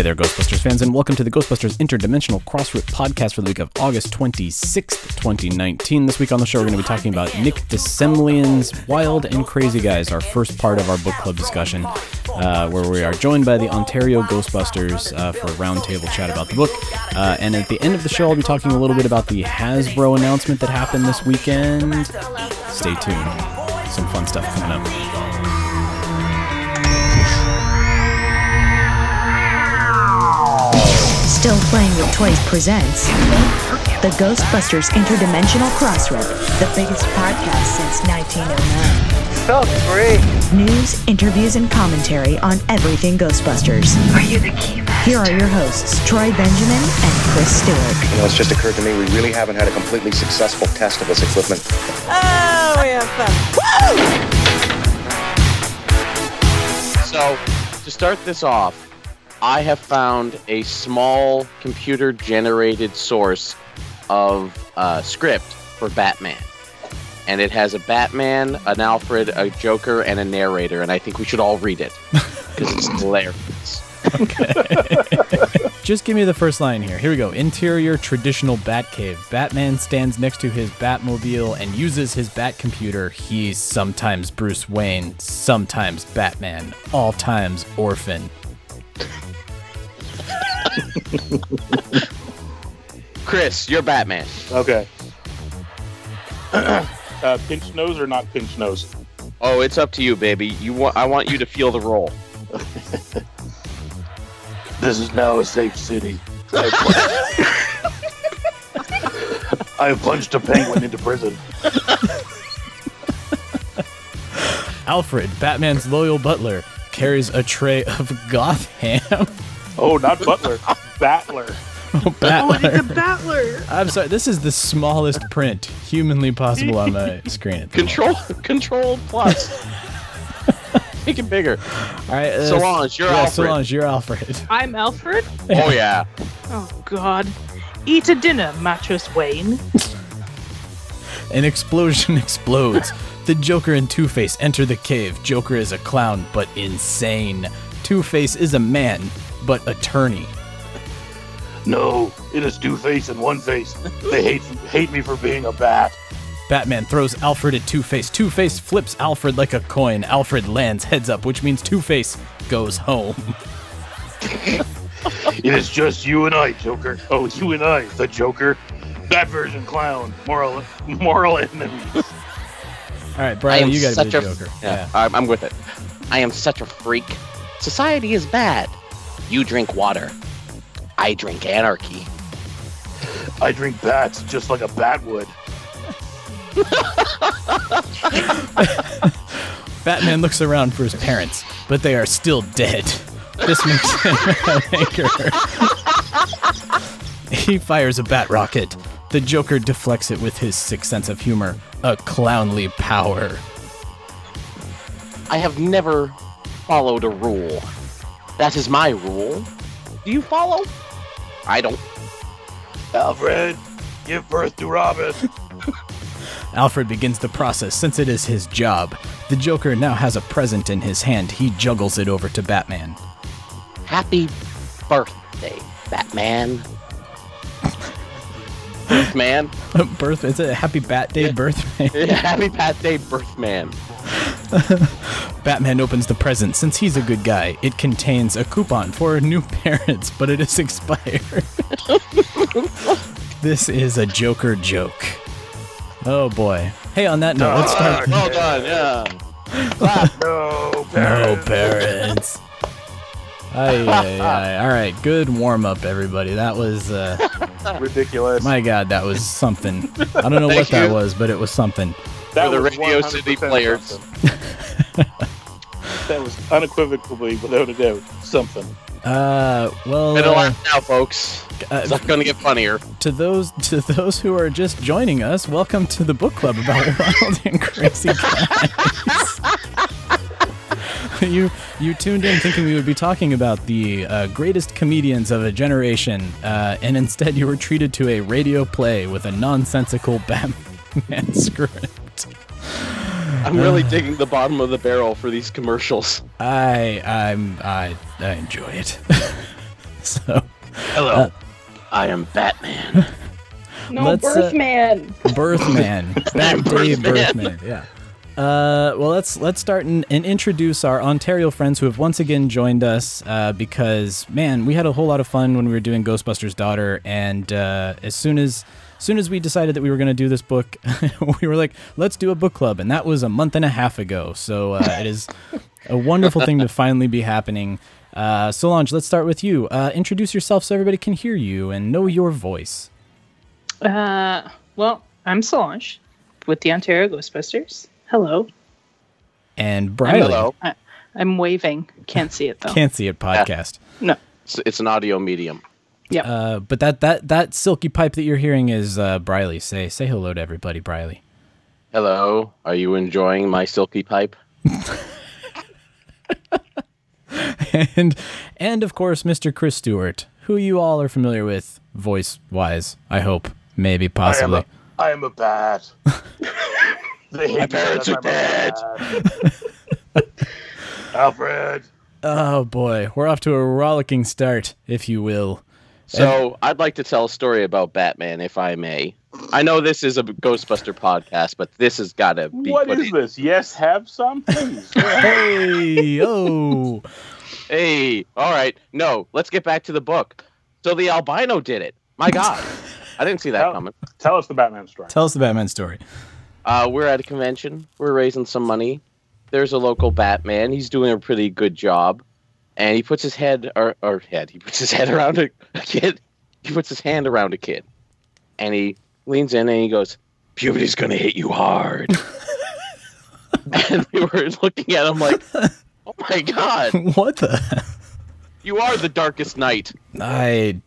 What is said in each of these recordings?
Hey there, Ghostbusters fans, and welcome to the Ghostbusters Interdimensional Crossrip podcast for the week of August 26th, 2019. This week on the show, we're going to be talking about Nick de Semlyen's Wild and Crazy Guys, our first part of our book club discussion, uh, where we are joined by the Ontario Ghostbusters uh, for a roundtable chat about the book. Uh, and at the end of the show, I'll be talking a little bit about the Hasbro announcement that happened this weekend. Stay tuned. Some fun stuff coming up. Still Playing with Toys presents the Ghostbusters Interdimensional Crossrip, the biggest podcast since 1909. So great. News, interviews, and commentary on everything Ghostbusters. Are you the key Here are your hosts, Troy Benjamin and Chris Stewart. You know, it's just occurred to me we really haven't had a completely successful test of this equipment. Oh, we have fun. Woo! So, to start this off, I have found a small computer generated source of uh, script for Batman. And it has a Batman, an Alfred, a Joker, and a narrator. And I think we should all read it because it's hilarious. Just give me the first line here. Here we go. Interior traditional Batcave. Batman stands next to his Batmobile and uses his Bat computer. He's sometimes Bruce Wayne, sometimes Batman, all times orphan. Chris, you're Batman. Okay. uh, pinch nose or not pinch nose? Oh, it's up to you, baby. You want? I want you to feel the role. This is now a safe city. I have punched a penguin into prison. Alfred, Batman's loyal butler, carries a tray of goth ham. Oh, not butler, battler. Oh, Battler. battler. I'm sorry, this is the smallest print humanly possible on my screen. at moment. Control, control plus. Make it bigger. All right, uh, Solange, you're Alfred. yeah, Alfred. Solange, you're Alfred. I'm Alfred. Oh yeah. Oh, God. Eat a dinner, mattress Wayne. An explosion explodes. The Joker and Two Face enter the cave. Joker is a clown, but insane. Two Face is a man, but attorney. No, it is two face and one face. They hate hate me for being a bat. Batman throws Alfred at Two Face. Two Face flips Alfred like a coin. Alfred lands heads up, which means Two Face goes home. It is just you and I, Joker. Oh, you and I, the Joker. That version clown. Moral moral enemy. All right, I Brian, am you got to be such the a Joker. Yeah, I'm, I'm with it. I am such a freak. Society is bad. You drink water. I drink anarchy. I drink bats just like a bat would. Batman looks around for his parents, but they are still dead. This makes him angry. He fires a bat rocket. The Joker deflects it with his sick sense of humor, a clownly power. I have never followed a rule. That is my rule. Do you follow? I don't. Alfred, give birth to Robin. Alfred begins the process since it is his job. The Joker now has a present in his hand. He juggles it over to Batman. Happy birthday, Batman. Birthman. Birth is it a happy Bat Day birthday? Happy birthday, Birthman. Batman opens the present. Since he's a good guy, it contains a coupon for new parents, but it is expired. this is a Joker joke. Oh boy. Hey, on that note, let's start. Well done, yeah. No, parents. No parents. Aye, aye, aye. All right, good warm up, everybody. That was, uh, ridiculous. my God, that was something. I don't know what that you. was, but it was something. That For the Radio City players. that was unequivocally, without a doubt, something. Uh, well, Better uh, laugh now, folks. uh, It's not going to get funnier. to those to those who are just joining us, welcome to the book club about wild and crazy guys. you you tuned in thinking we would be talking about the uh, greatest comedians of a generation, uh, and instead you were treated to a radio play with a nonsensical Batman script. I'm really digging the bottom of the barrel for these commercials. I I'm I I enjoy it. so Hello. I am Batman. No, Let's, uh, Birthman. Birthman, Bat Day Birthman. Birthman, yeah. Uh, well, let's let's start and, and introduce our Ontario friends who have once again joined us uh, because man, we had a whole lot of fun when we were doing Ghostbusters Daughter, and uh, as soon as soon as we decided that we were going to do this book, we were like, let's do a book club, and that was a month and a half ago. So uh, it is a wonderful thing to finally be happening. Uh, Solange, let's start with you. Uh, introduce yourself so everybody can hear you and know your voice. Uh, well, I'm Solange with the Ontario Ghostbusters. Hello. And Briley, Hello. I'm waving. Can't see it though. can't see it podcast. No. It's, it's an audio medium. Yep. Uh, but that that that silky pipe that you're hearing is uh, Briley. Say say hello to everybody, Briley. Hello. Are you enjoying my silky pipe? and and of course, Mr. Chris Stewart, who you all are familiar with, voice wise. I hope, maybe, possibly. I am a, I am a bat. they hate My parents are I'm a bat. Alfred. oh boy, we're off to a rollicking start, if you will. So I'd like to tell a story about Batman, if I may. I know this is a Ghostbuster podcast, but this has got to be What put is in. this? Yes, have some, please. Hey, oh, Hey, all right. No, let's get back to the book. So the albino did it. My God, I didn't see that Tell- coming. Tell us the Batman story. tell us the Batman story. Uh, we're at a convention. We're raising some money. There's a local Batman. He's doing a pretty good job, and he puts his head or, or head. He puts his head around a, a kid. He puts his hand around a kid, and he leans in and he goes, "Puberty's gonna hit you hard." and we were looking at him like, "Oh my God, what the? you are the darkest night." I.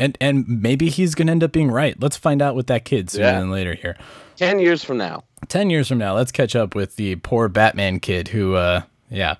And, and maybe he's gonna end up being right. Let's find out with that kid sooner Yeah. than later here. Ten years from now, 10 years from now let's catch up with the poor batman kid who uh yeah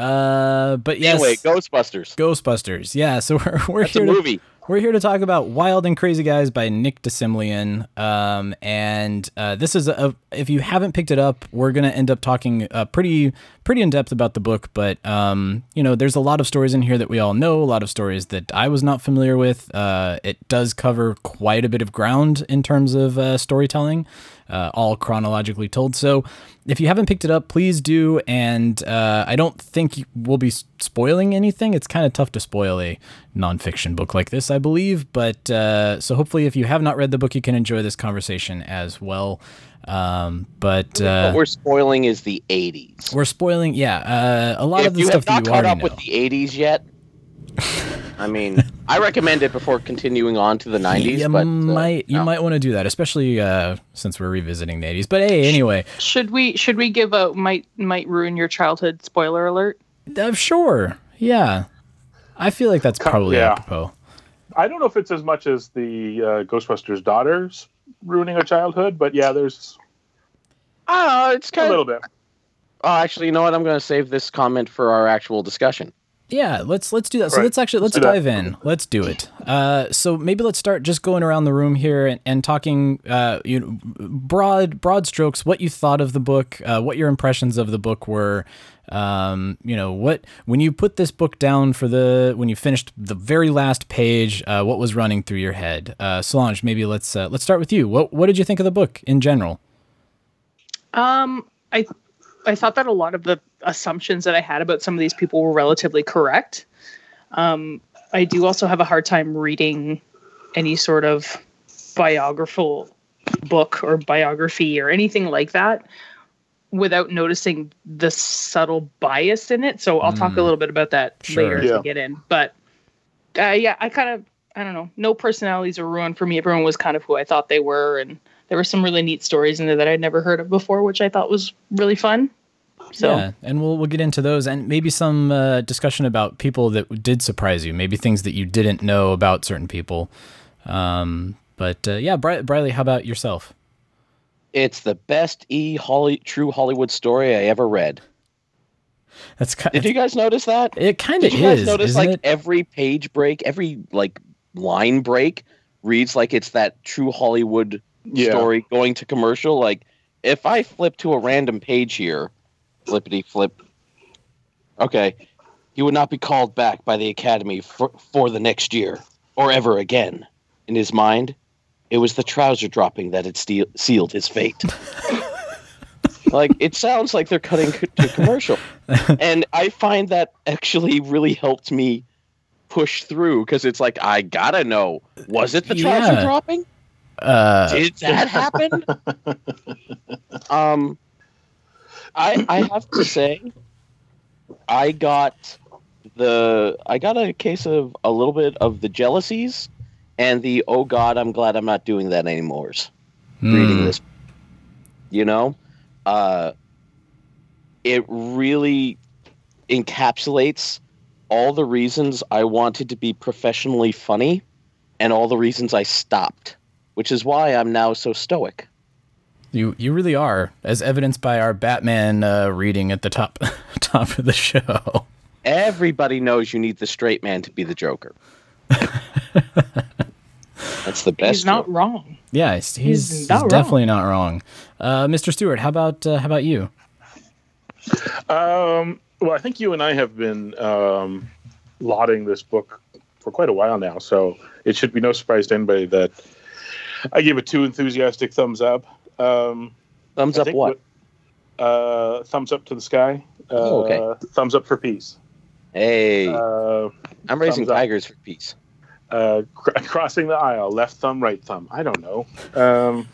uh but yes anyway, Ghostbusters. ghostbusters yeah so we're, we're That's here to, movie. we're here to talk about wild and crazy guys by nick de Semlyen um and uh this is a if you haven't picked it up we're gonna end up talking uh, pretty pretty in depth about the book but um you know there's a lot of stories in here that we all know a lot of stories that i was not familiar with uh it does cover quite a bit of ground in terms of uh, storytelling uh, all chronologically told. So if you haven't picked it up, please do. And uh, I don't think we'll be spoiling anything. It's kind of tough to spoil a nonfiction book like this, I believe. But uh, so hopefully, if you have not read the book, you can enjoy this conversation as well. Um, but uh, what we're spoiling is the '80s. we're spoiling, yeah, uh, a lot of if the you stuff have that not you caught already up with the 80s yet, I mean, I recommend it before continuing on to the 90s. you but uh, might you no. might want to do that, especially uh, since we're revisiting the 80s. But hey, anyway, Should we should we give a might might ruin your childhood spoiler alert? uh, sure, yeah, I feel like that's probably yeah. apropos. I don't know if it's as much as the uh, Ghostbusters daughters ruining a childhood, but yeah, there's Ah, it's kind of. a little bit. Oh, actually, you know what? I'm going to save this comment for our actual discussion. Yeah, let's let's do that. So Right. let's actually let's, Let's do that. dive in. Let's do it. Uh, so maybe let's start just going around the room here and, and talking, uh, you know, broad broad strokes. What you thought of the book, uh, what your impressions of the book were. Um, you know, what when you put this book down for the when you finished the very last page, uh, what was running through your head? Uh, Solange, maybe let's uh, let's start with you. What what did you think of the book in general? Um, I I thought that a lot of the assumptions that I had about some of these people were relatively correct. Um, I do also have a hard time reading any sort of biographical book or biography or anything like that without noticing the subtle bias in it. So I'll talk a little bit about that Sure. later as Yeah. we get in. But uh, yeah, I kind of I don't know. No personalities are ruined for me. Everyone was kind of who I thought they were, and there were some really neat stories in there that I'd never heard of before, which I thought was really fun. So Yeah, and we'll we'll get into those and maybe some uh, discussion about people that did surprise you, maybe things that you didn't know about certain people. Um, but uh, yeah, Bri- Briley, how about yourself? it's the best E Holly true Hollywood story I ever read. That's kind. Did you guys notice that? It kind of Did you guys is. notice like it? every page break, every like line break reads like it's that true Hollywood Yeah. story going to commercial? Like if I flip to a random page here, flippity flip. Okay. He would not be called back by the Academy for, for the next year or ever again. In his mind, it was the trouser dropping that had steal, sealed his fate. like it sounds like they're cutting co- to commercial and i find that actually really helped me push through because it's like i gotta know was it the trouser Yeah. dropping Uh, did that happen? Um i i have to say i got the i got a case of a little bit of the jealousies and the oh god i'm glad i'm not doing that anymore reading hmm. this you know? Uh it really encapsulates all the reasons i wanted to be professionally funny and all the reasons i stopped which is why i'm now so stoic You you really are, as evidenced by our Batman uh, reading at the top top of the show. everybody knows you need the straight man to be the joker that's the best He's not joke. wrong. Yeah, he's, he's, He's he's not wrong. definitely not wrong. Uh, Mr. Stewart, how about uh, how about you? Um, well, I think you and I have been um, lauding this book for quite a while now, so it should be no surprise to anybody that I give it two enthusiastic thumbs up. Um, thumbs up what Uh, thumbs up to the sky. Uh, Oh, okay. Thumbs up for peace. hey Uh, i'm raising thumbs up. tigers for peace uh, cr- crossing the aisle, left thumb, right thumb. I don't know. Um,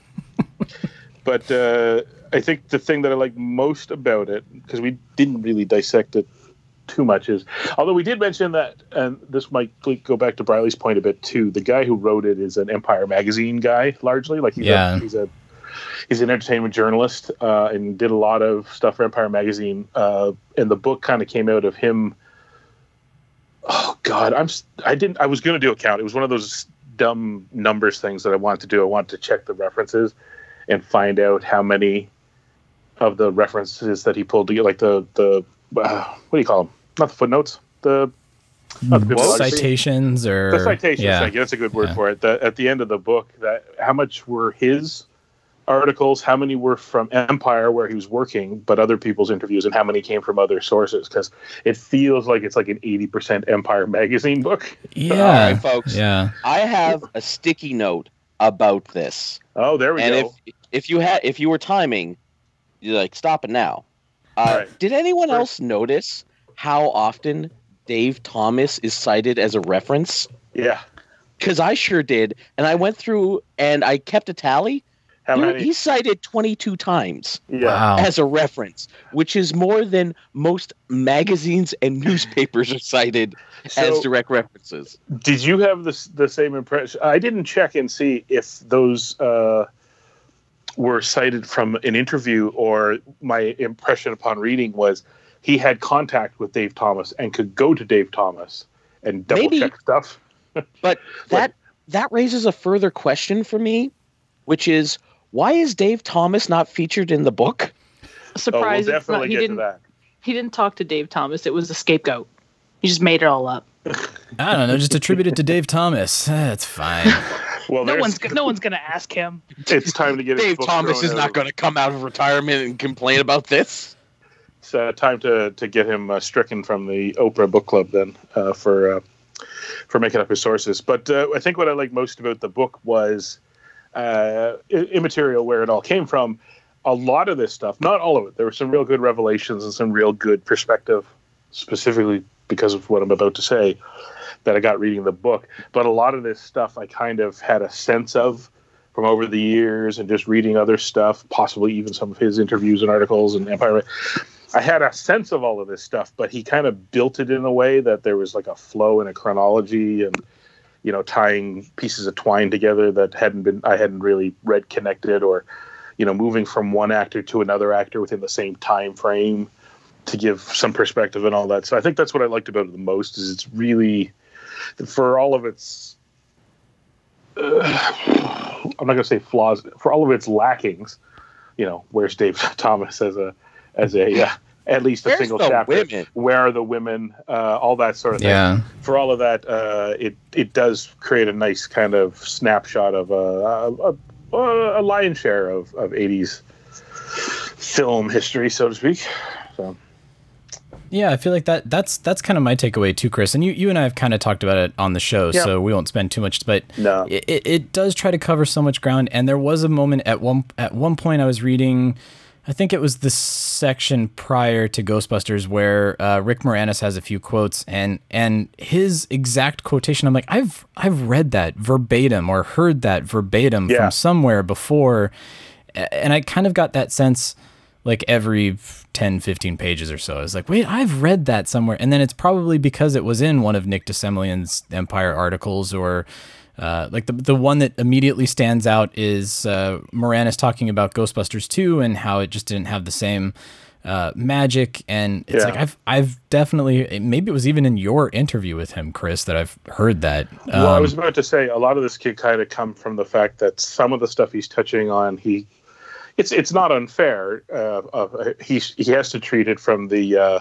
but uh, I think the thing that I like most about it, because we didn't really dissect it too much, is although we did mention that, and this might go back to Briley's point a bit too. The guy who wrote it is an Empire magazine guy, largely. Like he's Yeah. a, he's a he's an entertainment journalist uh, and did a lot of stuff for Empire magazine. Uh, and the book kind of came out of him oh god i'm I didn't i was going to do a count it was one of those dumb numbers things that i wanted to do i wanted to check the references and find out how many of the references that he pulled together like the the uh, what do you call them not the footnotes the not the bibliography. Citations or the citations Yeah. thank you that's a good word Yeah. for it the, at the end of the book that how much were his articles how many were from empire where he was working but other people's interviews and how many came from other sources because it feels like it's like an 80% empire magazine book Yeah, All right, folks. Yeah, I have a sticky note about this, oh there we and go if if you had if you were timing, you're like stop it now. Uh, All right. Did anyone First- else notice how often Dave Thomas is cited as a reference? yeah Because I sure did, and I went through and I kept a tally. how Dude, many He's cited 22 times yeah wow. as a reference, which is more than most magazines and newspapers are cited as direct references. Did you have this the same impression? I didn't check and see if those uh, were cited from an interview or my impression upon reading was he had contact with Dave Thomas and could go to Dave Thomas and double Maybe- check stuff. But that that raises a further question for me, which is why is Dave Thomas not featured in the book? Oh, we'll Surprise! it's not- definitely he get didn't. that. He didn't talk to Dave Thomas. It was a scapegoat. He just made it all up. I don't know. Just attribute it to Dave Thomas. That's fine. Well, No one's no one's gonna ask him. it's time to get Dave Thomas is not going to come out of retirement and complain about this. It's uh, time to to get him uh, stricken from the Oprah Book Club then uh, for uh, for making up his sources. But uh, I think what I like most about the book was uh, immaterial where it all came from. A lot of this stuff, not all of it, there were some real good revelations and some real good perspective, specifically because of what I'm about to say, that I got reading the book. But a lot of this stuff I kind of had a sense of from over the years and just reading other stuff, possibly even some of his interviews and articles and Empire. I had a sense of all of this stuff, but he kind of built it in a way that there was like a flow and a chronology and you know tying pieces of twine together that hadn't been I hadn't really read connected or you know moving from one actor to another actor within the same time frame to give some perspective and all that. So I think that's what I liked about it the most is it's really for all of its uh, I'm not going to say flaws for all of its lackings. You know, where's Dave Thomas as a as a uh, at least a Where's single chapter? women? Where are the women? Uh, all that sort of thing. Yeah. For all of that, uh, it it does create a nice kind of snapshot of a a, a, a lion's share of of 80s film history, so to speak. So. Yeah, I feel like that that's that's kind of my takeaway too, Chris. And you you and I have kind of talked about it on the show, so we won't spend too much. But No. it, it, it does try to cover so much ground. And there was a moment at one at one point I was reading, I think it was the section prior to Ghostbusters where uh, Rick Moranis has a few quotes, and and his exact quotation. I'm like, I've I've read that verbatim or heard that verbatim Yeah. from somewhere before, and I kind of got that sense like every 10 15 pages or so i was like wait i've read that somewhere and then it's probably because it was in one of nick de Semlyen's empire articles or uh, like the, the one that immediately stands out is uh, moranis talking about ghostbusters 2 and how it just didn't have the same uh, magic and it's Yeah. like i've i've definitely maybe it was even in your interview with him chris that i've heard that Well, I Um, was about to say a lot of this could kind of come from the fact that some of the stuff he's touching on, he it's it's not unfair. Uh, uh, he he has to treat it from the uh,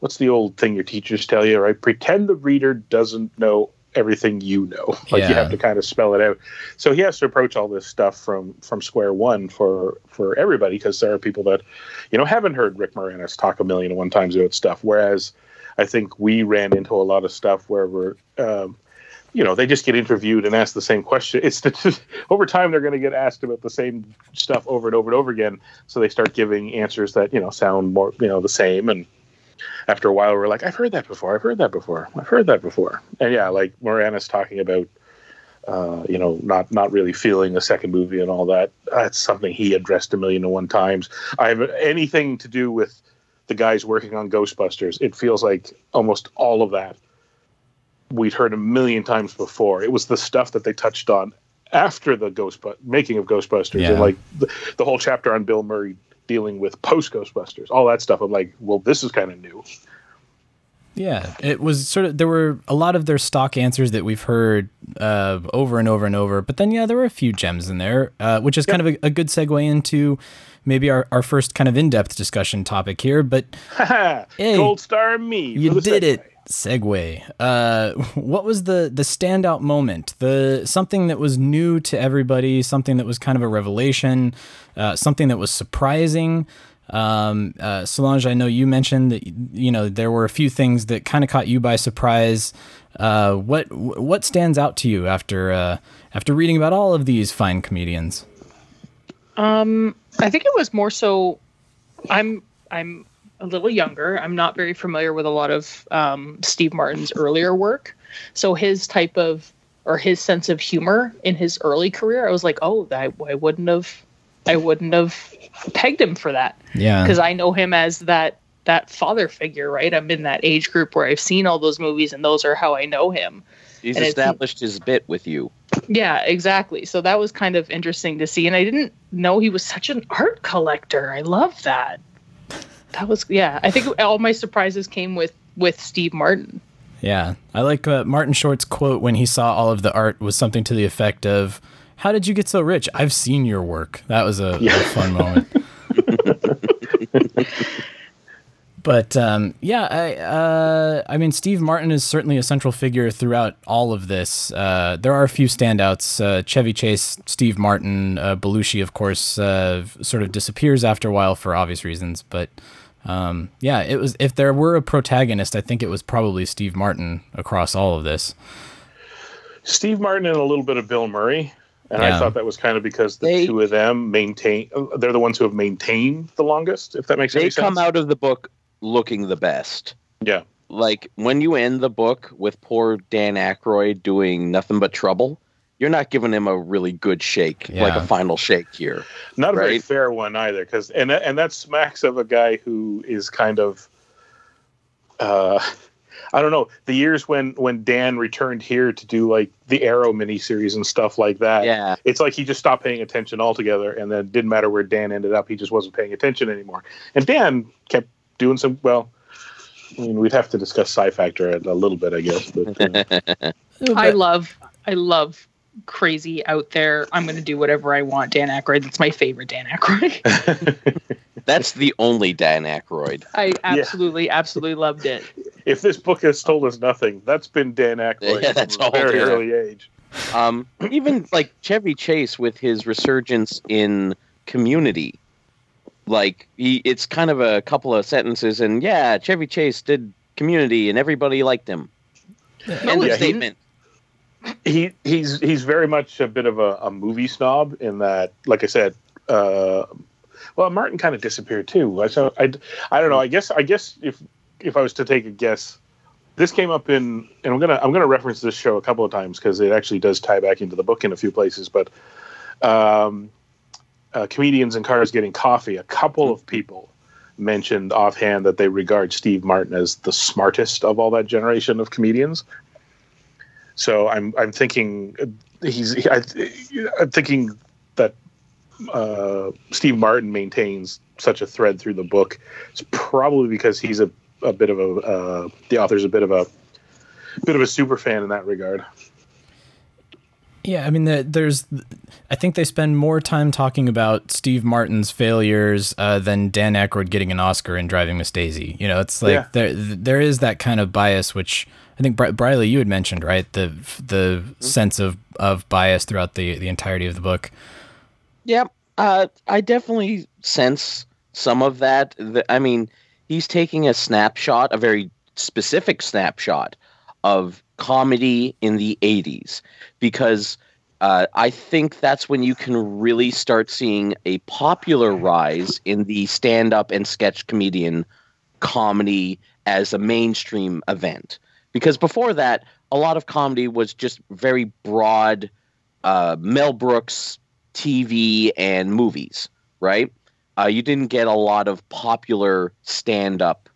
what's the old thing your teachers tell you, right? Pretend the reader doesn't know everything you know. Like Yeah. you have to kind of spell it out. So he has to approach all this stuff from from square one for for everybody because there are people that you know haven't heard Rick Moranis talk a million and one times about stuff, whereas. I think we ran into a lot of stuff where we're um, you know they just get interviewed and asked the same question. It's the, over time they're going to get asked about the same stuff over and over and over again. So they start giving answers that you know sound more you know the same. And after a while we're like i've heard that before. I've heard that before. I've heard that before. And yeah like moranis talking about uh, you know not not really feeling the second movie and all that. That's something he addressed a million and one times. I have anything to do with the guys working on ghostbusters. It feels like almost all of that we'd heard a million times before. It was the stuff that they touched on after the Ghost making of Ghostbusters, Yeah. and like the, the whole chapter on Bill Murray dealing with post Ghostbusters, all that stuff. I'm like, well, this is kind of new. Yeah, it was sort of there were a lot of their stock answers that we've heard uh, over and over and over, but then yeah, there were a few gems in there, uh, which is kind of a, a good segue into maybe our, our first kind of in depth discussion topic here. But Hey, Gold star me. you did segue. it. Segue. Uh, what was the the standout moment? The something that was new to everybody, something that was kind of a revelation, uh, something that was surprising. Um, uh, Solange, I know you mentioned that you know there were a few things that kind of caught you by surprise. Uh, what what stands out to you after uh, after reading about all of these fine comedians? Um, I think it was more so. I'm I'm a little younger. I'm not very familiar with a lot of um, Steve Martin's earlier work, so his type of or his sense of humor in his early career, I was like, oh, I, I wouldn't have, I wouldn't have pegged him for that Yeah, because I know him as that that father figure, right? I'm in that age group where I've seen all those movies, and those are how I know him. He's And established his bit with you. Yeah, exactly. So that was kind of interesting to see. And I didn't know he was such an art collector. I love that. That was yeah. I think all my surprises came with with Steve Martin. Yeah, I like uh, Martin Short's quote when he saw all of the art was something to the effect of, "How did you get so rich? I've seen your work." That was a, a fun moment. but um, yeah, I uh, I mean, Steve Martin is certainly a central figure throughout all of this. Uh, there are a few standouts: uh, Chevy Chase, Steve Martin, uh, Belushi, of course, uh, sort of disappears after a while for obvious reasons, but. Um, yeah, it was. If there were a protagonist, I think it was probably Steve Martin across all of this. Steve Martin and a little bit of Bill Murray. And Yeah. I thought that was kind of because the They- two of them maintain, they're the ones who have maintained the longest, if that makes any sense. They come out of the book looking the best. Yeah. Like when you end the book with poor Dan Aykroyd doing nothing but trouble, you're not giving him a really good shake, like a final shake here. not a very fair one either because and and that smacks of a guy who is kind of uh i don't know the years when when dan returned here to do like the arrow miniseries and stuff like that Yeah. it's like he just stopped paying attention altogether and then it didn't matter where dan ended up he just wasn't paying attention anymore and dan kept doing some well. I mean, we'd have to discuss Psi Factor a, a little bit, I guess. But uh, I love, I love crazy out there. I'm going to do whatever I want. Dan Aykroyd. That's my favorite Dan Aykroyd. That's the only Dan Aykroyd. I absolutely, absolutely loved it. if this book has told us nothing, that's been Dan Aykroyd Yeah, that's from a very Dan. early age. Um, even like Chevy Chase with his resurgence in Community, like he, it's kind of a couple of sentences, and yeah, Chevy Chase did Community, and everybody liked him. End Yeah, of he- statement. he he's he's very much a bit of a, a movie snob in that, like I said, uh, well, Martin kind of disappeared too. So I, I don't know. I guess I guess if if I was to take a guess, this came up in, and I'm gonna I'm gonna reference this show a couple of times because it actually does tie back into the book in a few places. But um, uh, comedians and cars getting coffee. A couple of people mentioned offhand that they regard Steve Martin as the smartest of all that generation of comedians. So I'm I'm thinking he's I, I'm thinking that uh, Steve Martin maintains such a thread through the book. It's probably because he's a, a bit of a uh, the author's a bit of a bit of a super fan in that regard. Yeah, I mean, the, there's. I think they spend more time talking about Steve Martin's failures uh, than Dan Aykroyd getting an Oscar and Driving Miss Daisy. You know, it's like Yeah. there there is that kind of bias, which I think Bri- Briley you had mentioned, right? The the sense of of bias throughout the the entirety of the book. Yep. Uh, I definitely sense some of that. I mean, he's taking a snapshot, a very specific snapshot of comedy in the 80s, because uh, I think that's when you can really start seeing a popular rise in the stand up and sketch comedian comedy as a mainstream event. Because before that, a lot of comedy was just very broad, uh, Mel Brooks TV and movies, right? Uh, you didn't get a lot of popular stand up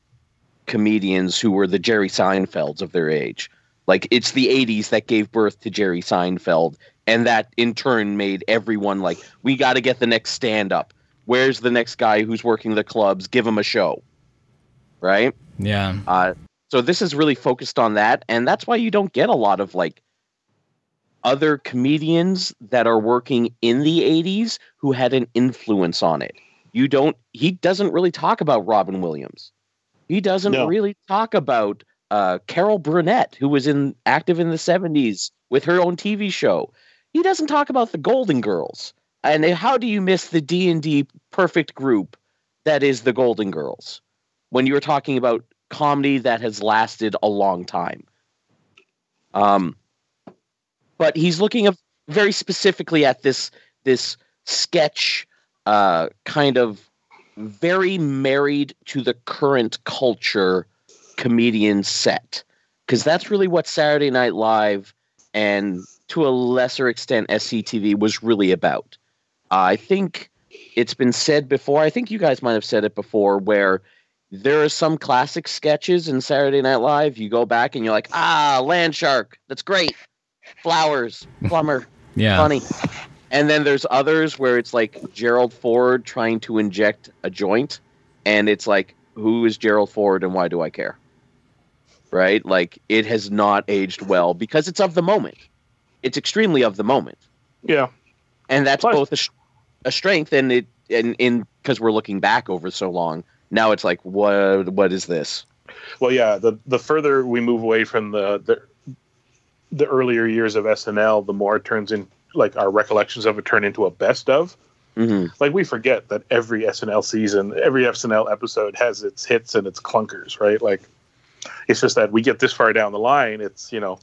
comedians who were the Jerry Seinfelds of their age. Like, it's the 80s that gave birth to Jerry Seinfeld, and that in turn made everyone like, we got to get the next stand up. Where's the next guy who's working the clubs? Give him a show, right? Yeah, Uh, so this is really focused on that, and that's why you don't get a lot of like other comedians that are working in the 80s who had an influence on it. You don't he doesn't really talk about Robin Williams. He doesn't No. really talk about uh, Carol Burnett, who was in active in the 70s with her own TV show. He doesn't talk about the Golden Girls. And how do you miss the D&D perfect group that is the Golden Girls? When you're talking about comedy that has lasted a long time. Um, but he's looking very specifically at this this sketch uh, kind of very married to the current culture comedian set because that's really what Saturday Night Live and to a lesser extent SCTV was really about. I think it's been said before. I think you guys might have said it before where there are some classic sketches in Saturday Night Live. You go back and you're like, ah, Land Shark, that's great. Flowers, plumber, yeah. funny. And then there's others where it's like Gerald Ford trying to inject a joint, and it's like, who is Gerald Ford and why do I care? Right? Like it has not aged well because it's of the moment. It's extremely of the moment, Yeah, and that's Plus- both a, sh- a strength and it and in because we're looking back over so long. Now it's like, what what is this? Well, yeah. The the further we move away from the the, the earlier years of SNL, the more it turns in like our recollections of it turn into a best of. hmm Like we forget that every SNL season, every SNL episode has its hits and its clunkers, right? Like it's just that we get this far down the line. It's you know,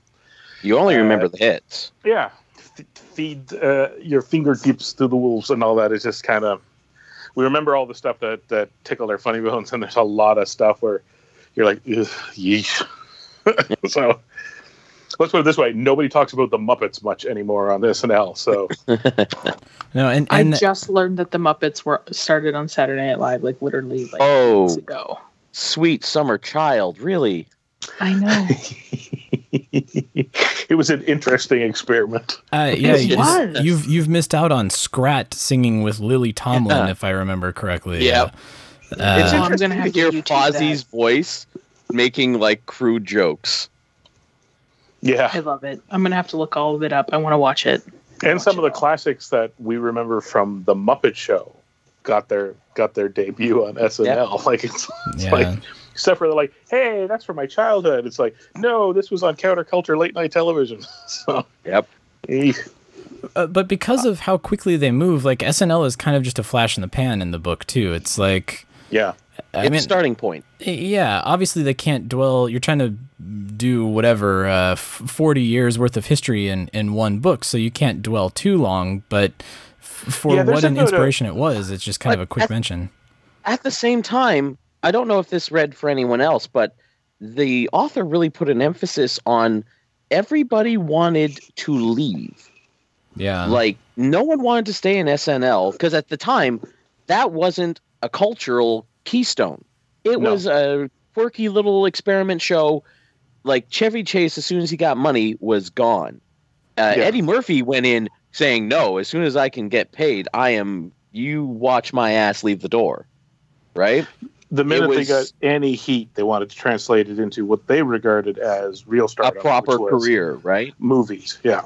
You only Uh, remember the hits. yeah, f- feed uh, your fingertips to the wolves and all that is just kind of. We remember all the stuff that that tickled our funny bones, and there's a lot of stuff where you're like, "Ugh, yeesh. so let's put it this way: nobody talks about the Muppets much anymore on SNL. So No, and I just learned that the Muppets were started on Saturday Night Live, like literally like Oh. weeks ago. Sweet summer child, really? I know. it was an interesting experiment. Uh, yeah, It you- was. you've you've missed out on Scred singing with Lily Tomlin, Yeah. if I remember correctly. Yep. it's Uh, I'm interesting gonna have to to hear YouTube. Fozzie's voice making like crude jokes. Yeah, I love it. I'm gonna have to look all of it up. I want to watch it. and some of the all. classics that we remember from the Muppet Show got their got their debut on SNL. Like it's, it's Yeah. like stuff where they're like, "Hey, that's from my childhood." It's like, no, this was on counterculture late night television. so, Yep. Uh, but because of how quickly they move, like SNL is kind of just a flash in the pan in the book too. It's like, yeah, I it's mean, starting point. yeah, obviously they can't dwell. You're trying to do whatever uh, f- forty years worth of history in in one book, so you can't dwell too long. But f- for Yeah, what an note of- inspiration it was, it's just kind of a quick At- mention. At the same time, I don't know if this read for anyone else, but the author really put an emphasis on everybody wanted to leave. Yeah, like no one wanted to stay in SNL because at the time that wasn't a cultural keystone. It No. was a quirky little experiment show. Like Chevy Chase, as soon as he got money, was gone. Uh, Yeah. Eddie Murphy went in saying, "No, as soon as I can get paid, I am. You watch my ass leave the door." Right? the minute they got any heat, they wanted to translate it into what they regarded as real A proper career, right? movies. Yeah,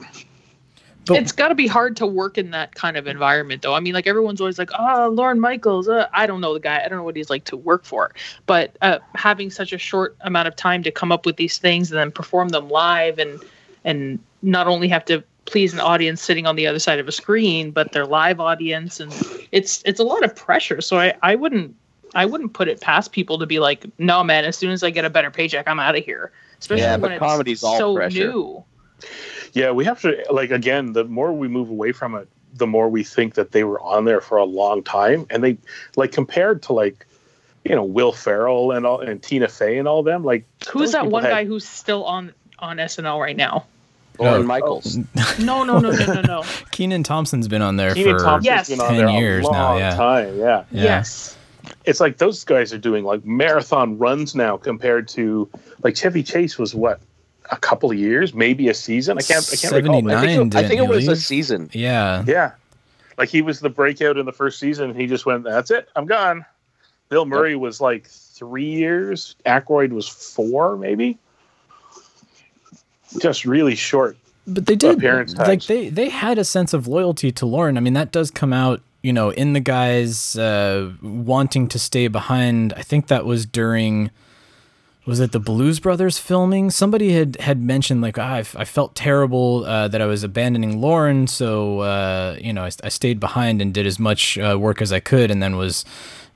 But- it's got to be hard to work in that kind of environment, though. I mean, like everyone's always like, "Oh, Lorne Michaels." Uh, I don't know the guy. I don't know what he's like to work for. But uh, having such a short amount of time to come up with these things and then perform them live, and and not only have to please an audience sitting on the other side of a screen, but their live audience, and it's it's a lot of pressure. So I I wouldn't I wouldn't put it past people to be like, "No, man. As soon as I get a better paycheck, I'm out of here." Especially Yeah, when but it's comedy's all so pressure. new. Yeah. We have to like again. The more we move away from it, the more we think that they were on there for a long time, and they like compared to like you know Will Ferrell and all and Tina Fey and all them. Like Who's that one had- guy who's still on on SNL right now? Lorne Oh. Michaels. No, no, no, no, no, no. Kenan Thompson's been on there Kenan for Thompson's Yes. been on 10 there years a now, yeah. time. Yeah, Yeah. Yes. it's like those guys are doing like marathon runs now compared to like Chevy Chase was what a couple of years, maybe a season. I can't. I can't recall. I think, it, I think it was a season. Yeah, Yeah. Like he was the breakout in the first season. He just went, that's it. I'm gone. Bill Murray was like three years. Aykroyd was four, maybe. Just really short. but they did appearance like tags. they they had a sense of loyalty to Lorne. I mean, that does come out, you know, in the guys uh, wanting to stay behind. I think that was during. Was it the Blues Brothers filming? Somebody had had mentioned like ah, I, f- I felt terrible uh, that I was abandoning Lorne, so uh, you know I, I stayed behind and did as much uh, work as I could, and then was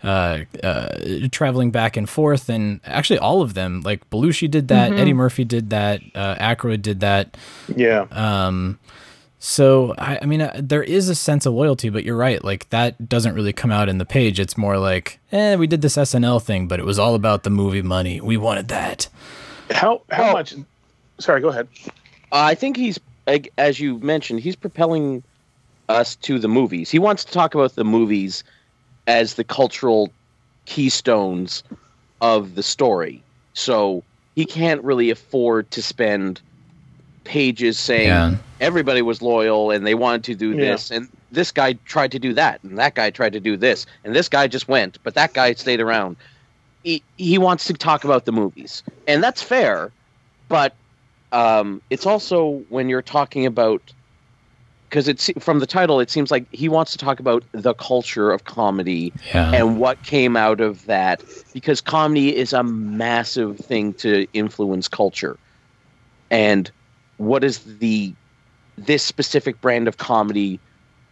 uh, uh, traveling back and forth. And actually, all of them, like Belushi did that, Eddie Murphy did that, uh, Aykroyd did that. Yeah. Um, so I, I mean, uh, there is a sense of loyalty, but you're right. Like that doesn't really come out in the page. It's more like, eh, we did this SNL thing, but it was all about the movie money. We wanted that. How how Well- much? Sorry, go ahead. Uh, I think he's, like, as you mentioned, he's propelling us to the movies. He wants to talk about the movies as the cultural keystones of the story. So he can't really afford to spend pages saying Yeah. everybody was loyal and they wanted to do Yeah. this and this guy tried to do that and that guy tried to do this and this guy just went but that guy stayed around he, he wants to talk about the movies and that's fair but um, it's also when you're talking about because it's from the title it seems like he wants to talk about the culture of comedy Yeah. and what came out of that because comedy is a massive thing to influence culture and what is the this specific brand of comedy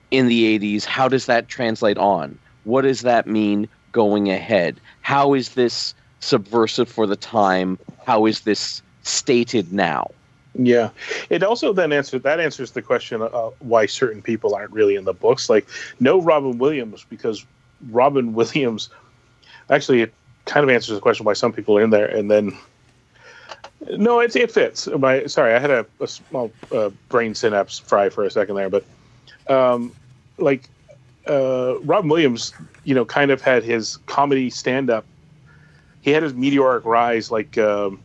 in the 80s how does that translate on? What does that mean going ahead? How is this subversive for the time? How is this stated now? Yeah, it also then answers that answers the question uh, why certain people aren't really in the books. Like no Robin Williams because Robin Williams actually it kind of answers the question why some people are in there, and then no, it it fits. My sorry, I had a, a small uh, brain synapse fry for a second there, but um, like uh, Williams, you know, kind of had his comedy stand up. He had his meteoric rise, like. Um,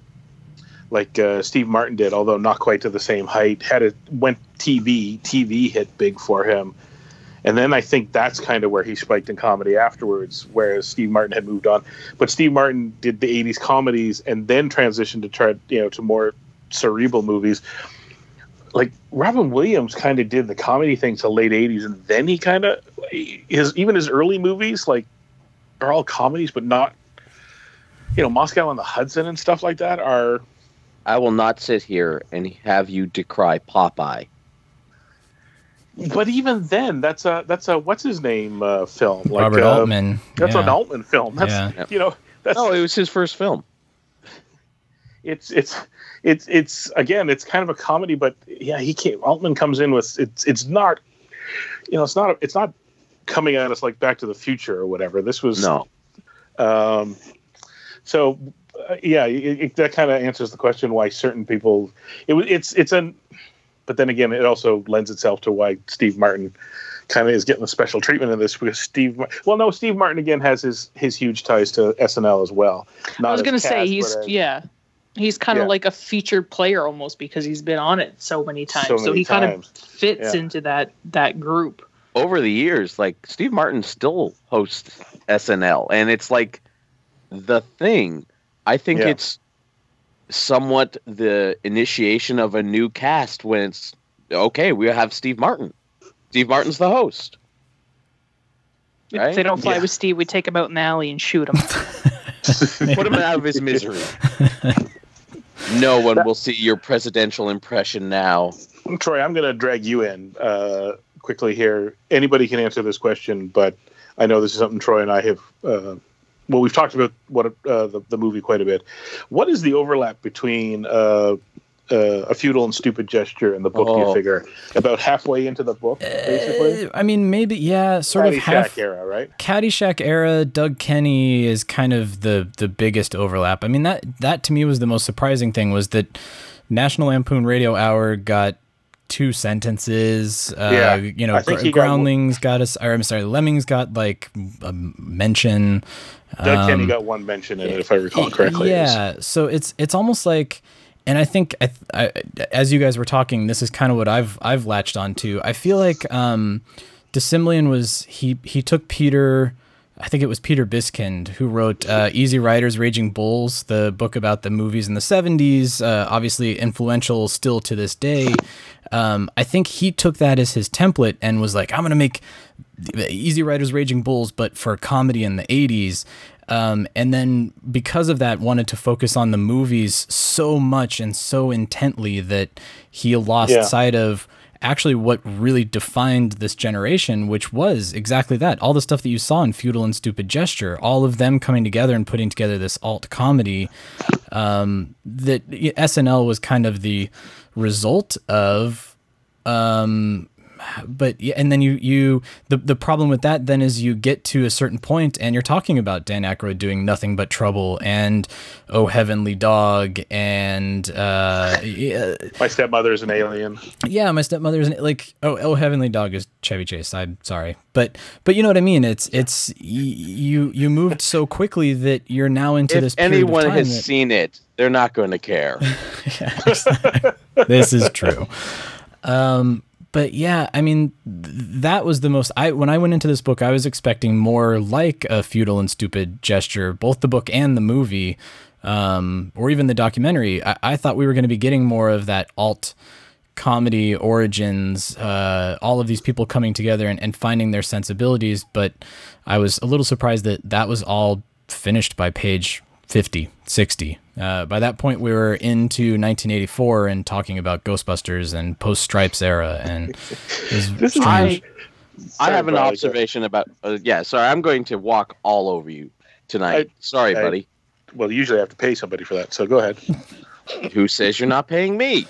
like uh, Steve Martin did, although not quite to the same height. Had it went TV, TV hit big for him, And then I think that's kind of where he spiked in comedy afterwards, whereas Steve Martin had moved on. But Steve Martin did the '80s comedies and then transitioned to try, you know, to more cerebral movies. Like Robin Williams kind of did the comedy thing till late '80s, and then he kind of his even his early movies like are all comedies, but not, you know, Moscow on the Hudson and stuff like that are I will not sit here and have you decry Popeye. But even then, that's a that's a what's his name uh, film. Like, Robert uh, Altman. That's yeah. an Altman film. That's Yeah. you know that's No, it was his first film. it's it's it's it's again it's kind of a comedy, but yeah, he came Altman comes in with it's it's not you know it's not it's not coming at us like Back to the Future or whatever. This was No. Um, so uh, yeah, it, it, that kind of answers the question why certain people. It was it's it's an, but then again, it also lends itself to why Steve Martin kind of is getting a special treatment in this because Steve. Well, no, Steve Martin again has his his huge ties to SNL as well. Not I was gonna say he's as- yeah, he's kind of Yeah. like a featured player almost because he's been on it so many times. So, many he kind of fits Yeah. into that that group. Over the years, like Steve Martin still hosts SNL, and it's like the thing. I think Yeah. it's somewhat the initiation of a new cast when it's okay. We have Steve Martin. Steve Martin's the host. If Right? they don't fly Yeah. with Steve, we take him out in the alley and shoot him. Put him out of his misery. no one will see your presidential impression now. Troy, I'm going to drag you in uh, quickly here. Anybody can answer this question, but I know this is something Troy and I have. Uh, well, we've talked about what uh, the, the movie quite a bit. What is the overlap between uh, uh, a futile and stupid gesture and the book? Do you Oh. figure about halfway into the book, basically? Uh, I mean, maybe yeah, sort of Caddyshack half era, right? Caddyshack era. Doug Kenny is kind of the the biggest overlap. I mean that that to me was the most surprising thing was that National Lampoon Radio Hour got two sentences. Uh, Yeah, you know, I think Gr- he got- Groundlings got us. Or I'm sorry, Lemmings got like a mention. Doug Kenny Um, got one mention in it, if I recall correctly. Yeah, so it's it's almost like, and I think I, I, as you guys were talking, this is kind of what I've I've latched onto. I feel like um, de Semlyen was he he took Peter. I think it was Peter Biskind who wrote uh, Easy Riders, Raging Bulls, the book about the movies in the 70s, uh, obviously influential still to this day. Um, I think he took that as his template and was like, I'm going to make Easy Riders, Raging Bulls, but for comedy in the 80s. Um, and then because of that, wanted to focus on the movies so much and so intently that he lost Yeah. sight of actually what really defined this generation, which was exactly that. All the stuff that you saw in Futile and Stupid Gesture, all of them coming together and putting together this alt comedy um, that SNL was kind of the result of. Um, but yeah, and then you you the the problem with that then is you get to a certain point and you're talking about Dan Aykroyd doing nothing but trouble and oh heavenly dog and uh yeah, My stepmother is an alien. yeah, my stepmother's an, like oh oh heavenly dog is Chevy Chase. I'm sorry, but but you know what I mean. It's it's y- you you moved so quickly that you're now into this. If period of anyone has that- seen it, they're not going to care. this is true. Um, but yeah, I mean, th- that was the most. I when I went into this book, I was expecting more like a futile and stupid gesture, both the book and the movie, um, or even the documentary. I, I thought we were going to be getting more of that alt comedy origins, uh, all of these people coming together and, and finding their sensibilities. But I was a little surprised that that was all finished by page 50, 60. Uh, by that point, we were into 1984 and talking about Ghostbusters and post Stripes era. And This is I, I have an Bradley, go observation about. Uh, yeah, sorry, I'm going to walk all over you tonight. I- sorry, I- buddy. Well, usually I have to pay somebody for that, so go ahead. Who says you're not paying me?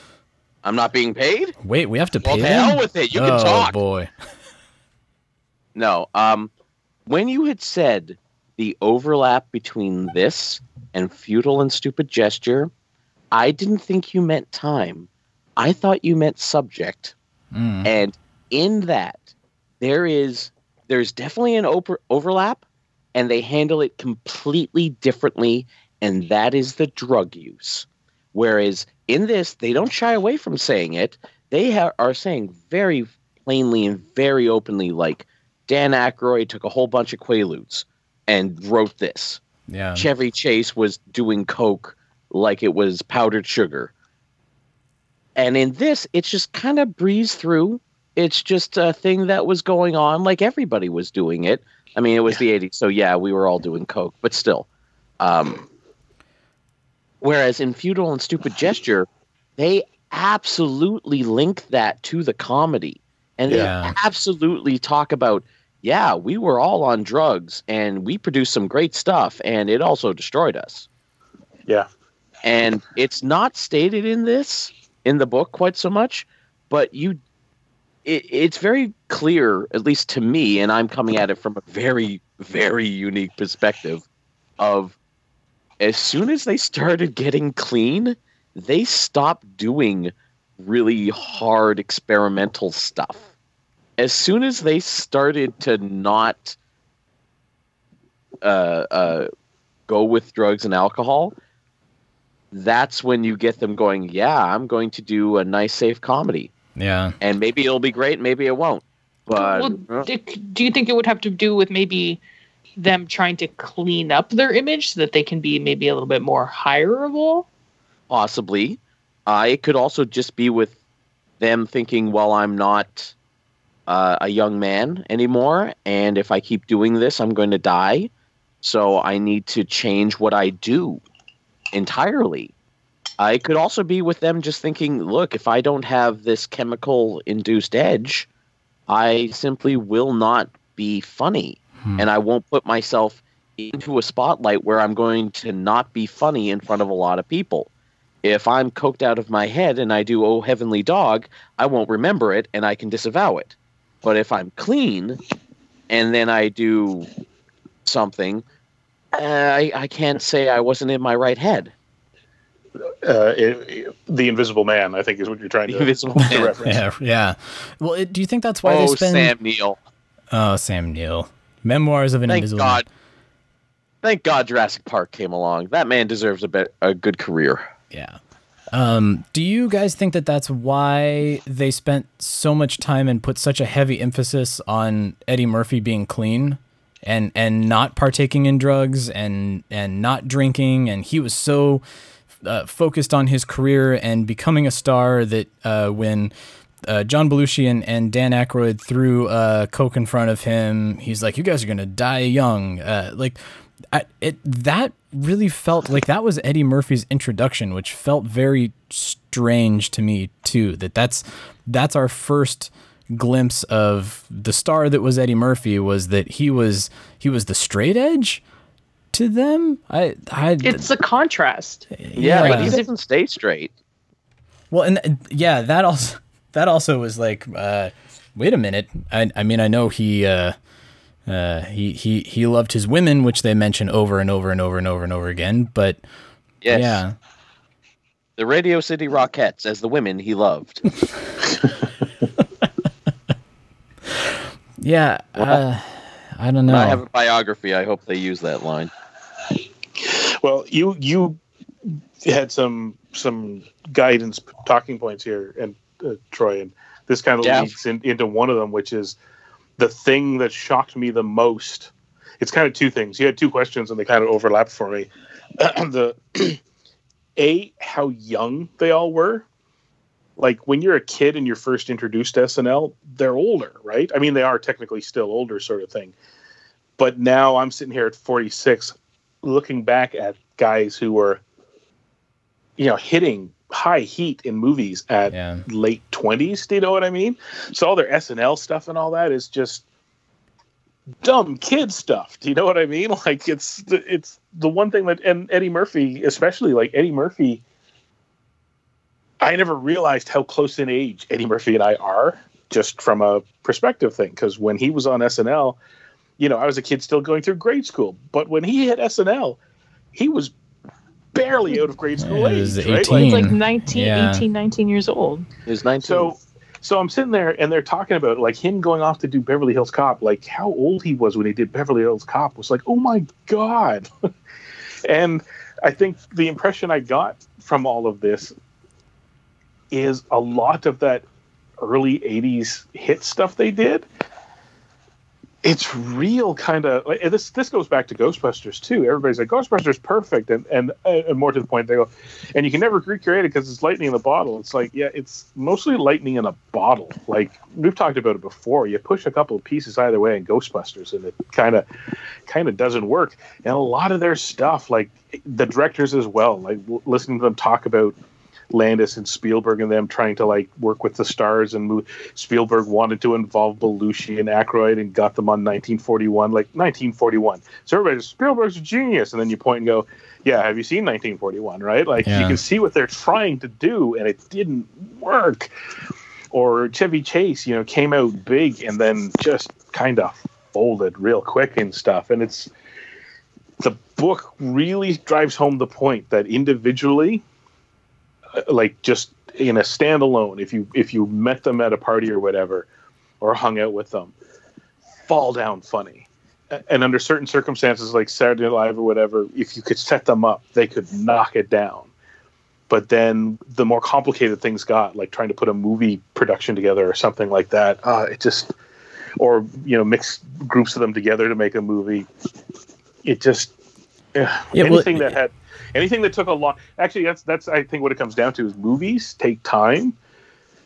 I'm not being paid. wait, we have to Well, pay to them? hell with it. You can oh, talk. boy. No. Um, when you had said the overlap between this and futile and stupid gesture, I didn't think you meant time. I thought you meant subject. Mm. And in that, there is there's definitely an over- overlap, and they handle it completely differently, and that is the drug use. Whereas in this, they don't shy away from saying it. They ha- are saying very plainly and very openly like Dan Aykroyd took a whole bunch of Quaaludes and wrote this. Yeah. Chevy Chase was doing coke like it was powdered sugar. And in this, it's just kind of breezed through. It's just a thing that was going on, like everybody was doing it. I mean, it was the '80s, so yeah, we were all doing coke, but still. Um, whereas in Futile and Stupid Gesture, they absolutely link that to the comedy, and Yeah. they absolutely talk about, yeah, we were all on drugs, and we produced some great stuff, and it also destroyed us Yeah. and it's not stated in this in the book quite so much but you it, it's very clear at least to me and i'm coming at it from a very very unique perspective of as soon as they started getting clean they stopped doing really hard experimental stuff as soon as they started to not uh, uh, go with drugs and alcohol that's when you get them going, yeah, I'm going to do a nice, safe comedy. Yeah. And maybe it'll be great, maybe it won't. But well, uh, do, do you think it would have to do with maybe them trying to clean up their image so that they can be maybe a little bit more hireable? possibly. Uh, it could also just be with them thinking, well, I'm not uh, a young man anymore. And if I keep doing this, I'm going to die. So I need to change what I do entirely. Uh, it could also be with them just thinking, look, if I don't have this chemical induced edge, I simply will not be funny. And I won't put myself into a spotlight where I'm going to not be funny in front of a lot of people. If I'm coked out of my head and I do Oh Heavenly Dog, I won't remember it and I can disavow it. But if I'm clean and then I do something, uh, I, I can't say I wasn't in my right head. Uh, it, it- the Invisible Man, I think, is what you're trying to, Invisible to reference. Yeah. Yeah. Well, it, do you think that's why they oh, spend? Sam Neill. Oh, Sam Neill. Memoirs of an Thank Invisible. God. Thank God Jurassic Park came along. That man deserves a, bit, a good career. Yeah. Um, do you guys think that that's why they spent so much time and put such a heavy emphasis on Eddie Murphy being clean and and not partaking in drugs and and not drinking and he was so uh, focused on his career and becoming a star that uh, when uh, John Belushi and, and Dan Aykroyd threw coke in front of him, he's like, "You guys are gonna die young." Uh, like, I, it that really felt like that was Eddie Murphy's introduction, which felt very strange to me too. That that's that's our first glimpse of the star that was Eddie Murphy was that he was he was the straight edge to them. I I It's a contrast. Yeah, but he doesn't stay straight. Well, and yeah, that also that also was like, uh, wait a minute. I I mean, I know he uh, uh, he he he loved his women, which they mention over and over and over and over and over again. But Yes. yeah, The Radio City Rockettes as the women he loved. yeah. Uh, I don't know. I have a biography. I hope they use that line. Well, you you had some some guidance talking points here, and uh, Troy, and this kind of Yeah. leads in, into one of them, which is the thing that shocked me the most. It's kind of two things. You had two questions, and they kind of overlapped for me. the a how young they all were. Like when you're a kid and you're first introduced to SNL, they're older, right? I mean, they are technically still older, sort of thing. But now I'm sitting here at 46, looking back at guys who were, you know, hitting high heat in movies at Yeah. late 20s. Do you know what I mean? So all their SNL stuff and all that is just dumb kid stuff. Do you know what I mean? Like it's the, it's the one thing that and Eddie Murphy, especially like Eddie Murphy. I never realized how close in age Eddie Murphy and I are, just from a perspective thing. Because when he was on SNL, you know, I was a kid still going through grade school. But when he hit SNL, he was barely out of grade school Yeah, he age. was right? 18. Like, It's like 19, Yeah. 18, 19 years old. He was 19. so so I'm sitting there and they're talking about like him going off to do Beverly Hills Cop, like how old he was when he did Beverly Hills Cop was like, oh my god. and I think the impression I got from all of this is a lot of that early 80s hit stuff they did it's real kind of like, this this goes back to ghostbusters too. Everybody's like ghostbusters perfect and and uh, and more to the point they go and you can never recreate it because it's lightning in a bottle. It's like yeah it's mostly lightning in a bottle. Like we've talked about it before. You push a couple of pieces either way in ghostbusters and it kind of kind of doesn't work. And a lot of their stuff like the directors as well like listening to them talk about Landis and Spielberg and them trying to like work with the stars and move. Spielberg wanted to involve Belushi and Aykroyd and got them on 1941, like 1941. So everybody's Spielberg's a genius, and then you point and go, "Yeah, have you seen 1941?" Right? Like Yeah. you can see what they're trying to do, and it didn't work. Or Chevy Chase, you know, came out big and then just kind of folded real quick and stuff, and it's the book really drives home the point that individually like just in a standalone if you if you met them at a party or whatever or hung out with them fall down funny. And under certain circumstances like saturday night live or whatever if you could set them up they could knock it down. But then the more complicated things got like trying to put a movie production together or something like that uh, it just or you know mix groups of them together to make a movie it just yeah, Yeah, well, anything that had anything that took a long actually that's that's i think what it comes down to is movies take time.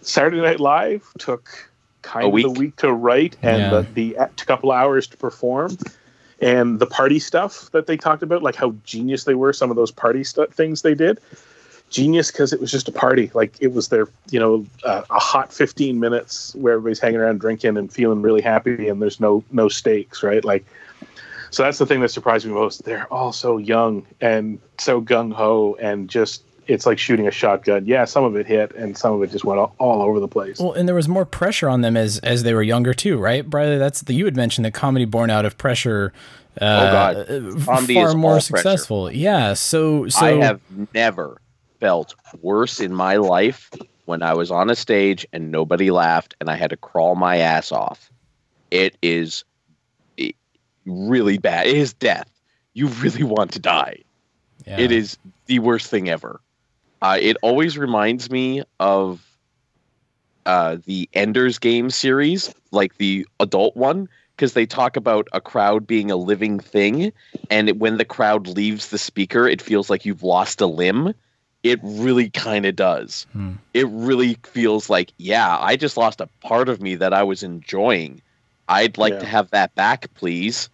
Saturday night live took kind A of week. a week to write and Yeah. the, the a couple hours to perform. And the party stuff that they talked about like how genius they were some of those party stuff things they did. Genius because it was just a party. Like it was their you know uh, a hot 15 minutes where everybody's hanging around drinking and feeling really happy and there's no no stakes right? Like so that's the thing that surprised me most they're all so young and so gung-ho and just it's like shooting a shotgun yeah some of it hit and some of it just went all, all over the place Well, and there was more pressure on them as as they were younger too, right, Briley? That's the you had mentioned that comedy born out of pressure. Uh, Oh, God. uh, Comedy far is more all pressure. successful. Yeah. So so I have never felt worse in my life when I was on a stage and nobody laughed and I had to crawl my ass off. It is really bad. It is death. You really want to die. yeah. It is the worst thing ever. Uh, it always reminds me of uh, the Ender's Game series, like the adult one, because they talk about a crowd being a living thing, and it, when the crowd leaves the speaker, it feels like you've lost a limb. It really kind of does. Hmm. It really feels like, yeah, I just lost a part of me that I was enjoying. I'd like Yeah. to have that back, please.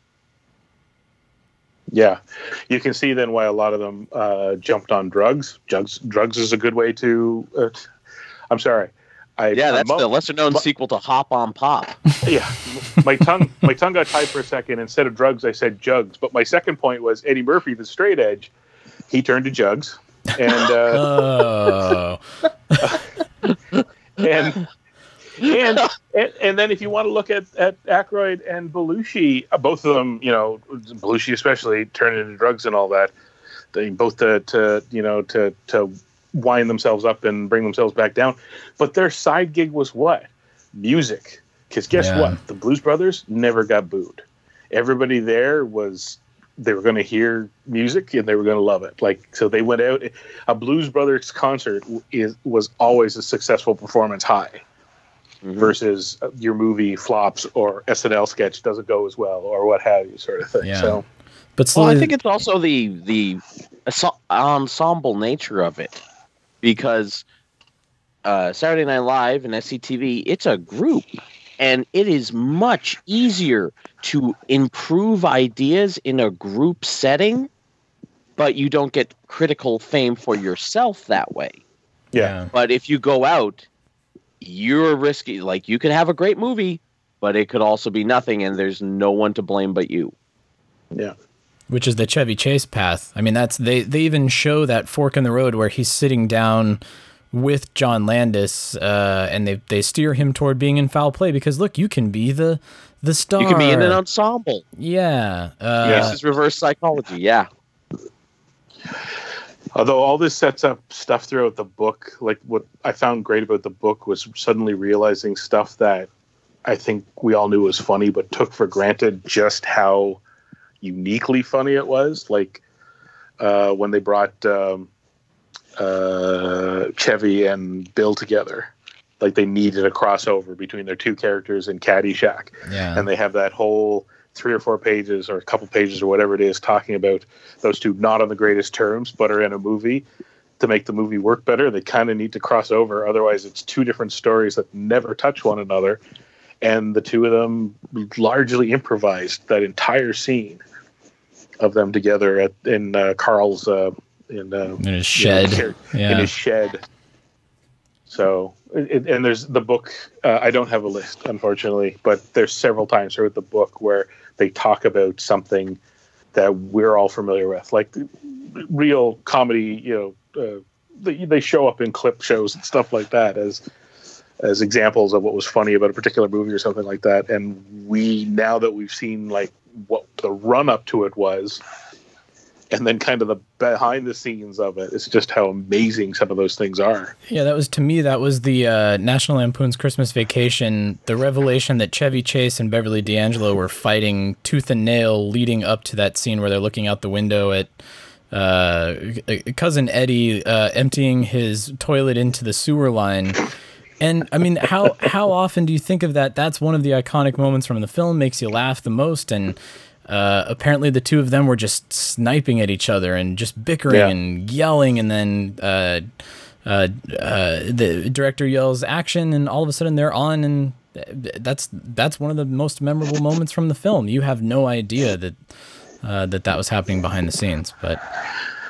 Yeah, you can see then why a lot of them uh, jumped on drugs. Drugs, drugs is a good way to. Uh, I'm sorry. I, Yeah, that's I'm- the lesser known mo- sequel to Hop on Pop. yeah. My tongue, my tongue got tied for a second. Instead of drugs, I said jugs. But my second point was Eddie Murphy, the straight edge. He turned to jugs, and uh, Oh, and, and and and then if you want to look at at Aykroyd and Belushi, uh, both of them, you know, Belushi especially turned into drugs and all that. They both to, to you know to to wind themselves up and bring themselves back down. But their side gig was what? Music. Because guess Yeah. what? The Blues Brothers never got booed. Everybody there was they were going to hear music and they were going to love it. Like so, they went out. A Blues Brothers concert is was always a successful performance high Mhm. versus uh, your movie flops or SNL sketch doesn't go as well or what have you, sort of thing. Yeah. So but Well, I think it's also the the ensemble nature of it, because uh, Saturday Night Live and SCTV, it's a group, and it is much easier to improve ideas in a group setting, but you don't get critical fame for yourself that way. yeah, But if you go out, you're risky. Like you could have a great movie, but it could also be nothing, and there's no one to blame but you. yeah, which is the Chevy Chase path. I mean, that's they they even show that fork in the road where he's sitting down with John Landis, uh, and they they steer him toward being in foul play because look, you can be the the star. You can be in an ensemble. yeah. Uh, this is reverse psychology. Yeah. Although all this sets up stuff throughout the book, like what I found great about the book was suddenly realizing stuff that I think we all knew was funny, but took for granted just how uniquely funny it was. Like uh, when they brought um, uh, Chevy and Bill together, like they needed a crossover between their two characters in Caddyshack, Yeah. and they have that whole three or four pages or a couple pages or whatever it is talking about those two not on the greatest terms, but are in a movie to make the movie work better. They kind of need to cross over, otherwise it's two different stories that never touch one another. And the two of them largely improvised that entire scene of them together at in uh, Carl's uh, in uh, in his you know, shed. car- in his shed. So, it, and there's the book. Uh, I don't have a list, unfortunately, but there's several times throughout the book where they talk about something that we're all familiar with, like real comedy. You know, uh, they, they show up in clip shows and stuff like that as as examples of what was funny about a particular movie or something like that. And we now that we've seen like what the run up to it was, and then kind of the behind the scenes of it. It's just how amazing some of those things are. Yeah, that was to me. That was the uh, National Lampoon's Christmas Vacation. The revelation that Chevy Chase and Beverly D'Angelo were fighting tooth and nail, leading up to that scene where they're looking out the window at uh, cousin Eddie uh, emptying his toilet into the sewer line. And I mean, how how often do you think of that? That's one of the iconic moments from the film. Makes you laugh the most, and uh, apparently the two of them were just sniping at each other and just bickering Yeah. and yelling, and then uh, uh, uh, the director yells action, and all of a sudden they're on, and that's that's one of the most memorable moments from the film. You have no idea that uh, that that was happening behind the scenes, but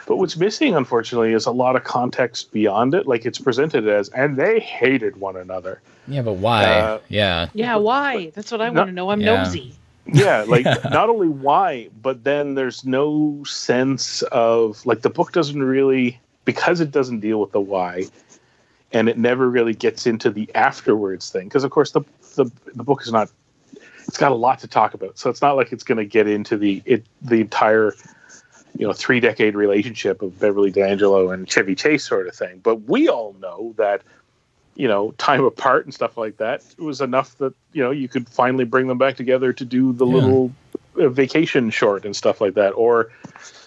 But what's missing, unfortunately, is a lot of context beyond it. Like it's presented as, and they hated one another. yeah, but why? Uh, yeah, Yeah, why? That's what I want to know. I'm Yeah. nosy. Yeah, like not only why, but then there's no sense of like the book doesn't really because it doesn't deal with the why, and it never really gets into the afterwards thing. Because of course the, the the book is not. It's got a lot to talk about, so it's not like it's going to get into the it the entire you know three decade relationship of Beverly D'Angelo and Chevy Chase sort of thing. But we all know that you know time apart and stuff like that it was enough that you know you could finally bring them back together to do the Yeah. little uh, vacation short and stuff like that or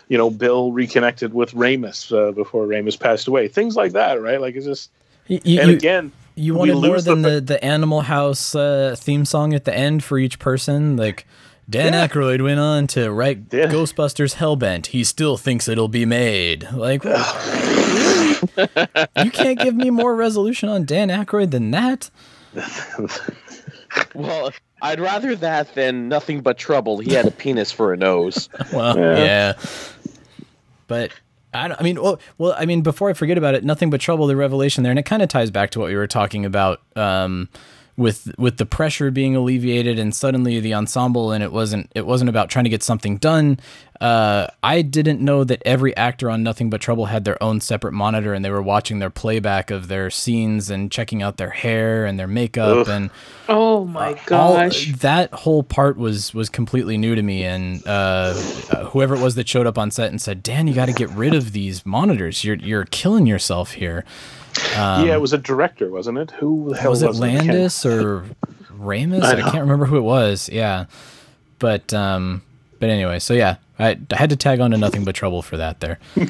you know bill reconnected with Ramis uh, before Ramis passed away things like that right like it's just Y- you, and you- again You wanted more than the- the, the Animal House uh, theme song at the end for each person. Like Dan Yeah. Aykroyd went on to write Yeah. Ghostbusters Hellbent. He still thinks it'll be made. Like? you can't give me more resolution on Dan Aykroyd than that. Well, I'd rather that than nothing but trouble. He had a penis for a nose. Well, Yeah. yeah. But I, don't- I mean, well, well, I mean, before I forget about it, nothing but trouble. The revelation there, and it kind of ties back to what we were talking about um, with with the pressure being alleviated, and suddenly the ensemble, and it wasn't it wasn't about trying to get something done. Uh, I didn't know that every actor on Nothing But Trouble had their own separate monitor, and they were watching their playback of their scenes and checking out their hair and their makeup Ugh. and Oh my all- gosh. that whole part was was completely new to me and uh, uh, whoever it was that showed up on set and said dan you got to get rid of these monitors you're you're killing yourself here yeah it was a director wasn't it? Who the hell was it landis or Ramis? I, I can't remember who it was yeah. But um but anyway so yeah I, I had to tag on to nothing but trouble for that there.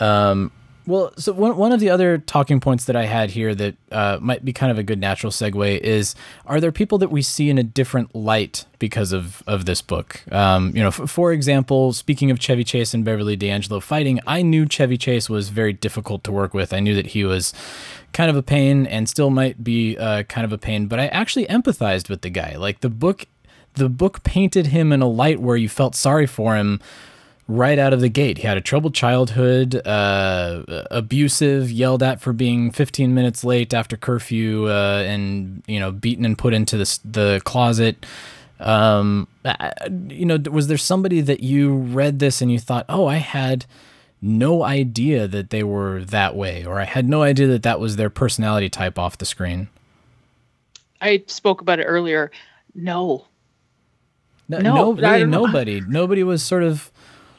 Um well, so one, one of the other talking points that I had here that uh, might be kind of a good natural segue is: Are there people that we see in a different light because of of this book? Um, you know, f- for example, speaking of Chevy Chase and Beverly D'Angelo fighting, I knew Chevy Chase was very difficult to work with. I knew that he was kind of a pain and still might be uh, kind of a pain, but I actually empathized with the guy. Like the book, the book painted him in a light where you felt sorry for him right out of the gate. He had a troubled childhood, uh, abusive, yelled at for being 15 minutes late after curfew, uh, and you know, beaten and put into the the closet. Um, you know, was there somebody that you read this and you thought, oh, I had no idea that they were that way, or I had no idea that that was their personality type off the screen? I spoke about it earlier. No, No, No, really nobody. Nobody was sort of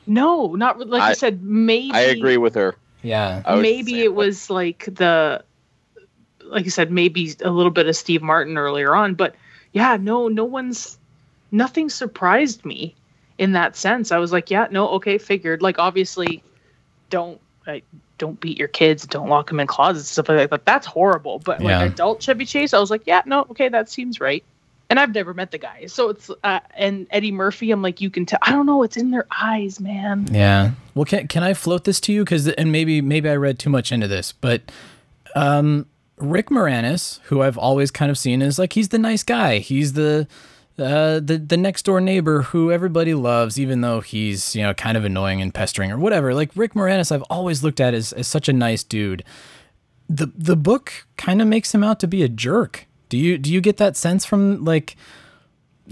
no, not like I, I- said. Maybe I agree with her. yeah. Maybe say it was like the like you said maybe a little bit of steve martin earlier on but yeah no no one's nothing surprised me in that sense i was like yeah no okay figured like obviously don't like don't beat your kids, don't lock them in closets, stuff like that. That's horrible. But like Yeah. adult Chevy Chase, I was like, yeah, no, okay, that seems right. And I've never met the guy, so it's uh, and Eddie Murphy. I'm like, you can tell. I don't know. It's in their eyes, man. Yeah. Well, can can I float this to you? Because and maybe maybe I read too much into this, but um, Rick Moranis, who I've always kind of seen as like he's the nice guy. He's the uh, the the next door neighbor who everybody loves, even though he's you know kind of annoying and pestering or whatever. Like Rick Moranis, I've always looked at as as such a nice dude. The the book kind of makes him out to be a jerk. Do you do you get that sense from like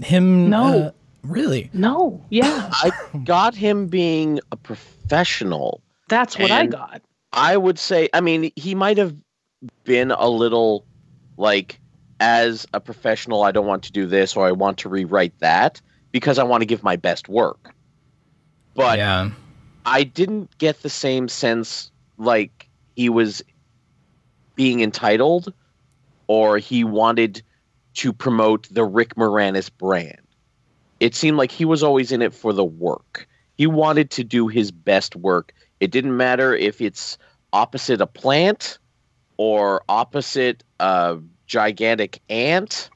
him? No. uh, really. No, yeah, I got him being a professional. that's what I got. I would say, I mean, he might have been a little like, as a professional, I don't want to do this or I want to rewrite that because I want to give my best work. But yeah. I didn't get the same sense like he was being entitled or he wanted to promote the Rick Moranis brand. It seemed like he was always in it for the work. He wanted to do his best work. It didn't matter if it's opposite a plant or opposite a gigantic ant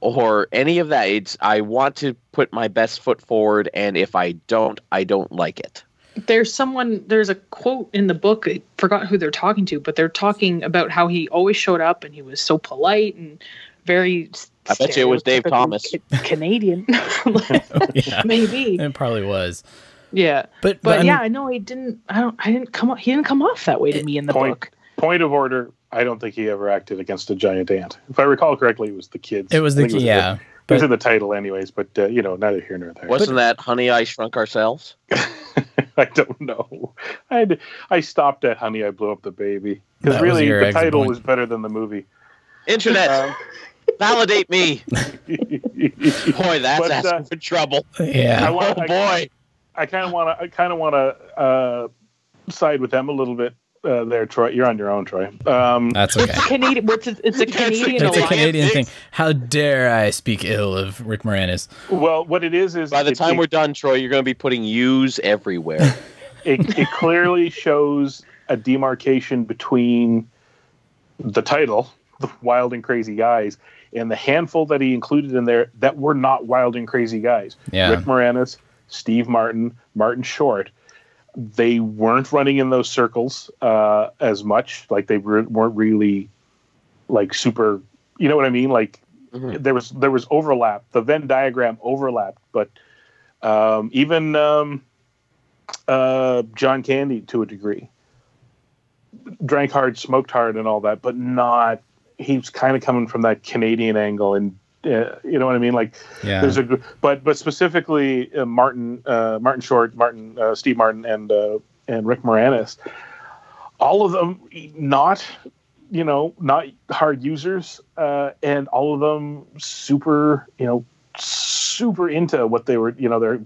or any of that. It's I want to put my best foot forward and if I don't, I don't like it. There's someone there's a quote in the book i forgot who they're talking to but they're talking about how he always showed up and he was so polite and very I bet you it was Dave Thomas. Canadian yeah. maybe It probably was. yeah But but I'm- yeah i know he didn't i don't i didn't come off he didn't come off that way to me in the Point book point of order. I don't think he ever acted against a giant ant. If I recall correctly, it was the kids. It was I the think yeah. It was But in the title, anyways. But uh, you know, neither here nor there. Wasn't that Honey I Shrunk Ourselves? I don't know. I had I stopped at "Honey, I Blew Up the Baby" because really the title point. was better than the movie. Internet, Um, validate me. Boy, that's But, uh, for trouble. yeah. I want- Oh I- boy. I kind of want to. I kind of want to uh, side with them a little bit uh, there, Troy. You're on your own, Troy. Um, That's okay. canadian what's it, it's a That's a- canadian It's a Canadian thing. How dare I speak ill of Rick Moranis? well, what it is is By the it- time it, we're done, Troy, you're going to be putting U's everywhere. it, it clearly shows a demarcation between the title, "The Wild and Crazy Guys," and the handful that he included in there that were not wild and crazy guys. Yeah. Rick Moranis, Steve Martin, Martin Short. They weren't running in those circles uh, as much. Like they re- weren't really like super. You know what I mean? Like Mhm. there was there was overlap. The Venn diagram overlapped, but um, even um, uh, John Candy to a degree drank hard, smoked hard, and all that, but not. He was kind of coming from that Canadian angle, and uh, you know what I mean. Like Yeah. there's a but but specifically uh, Martin uh, Martin Short, Martin uh, Steve Martin, and uh, and Rick Moranis, all of them not you know not hard users, uh, and all of them super you know super into what they were you know they're.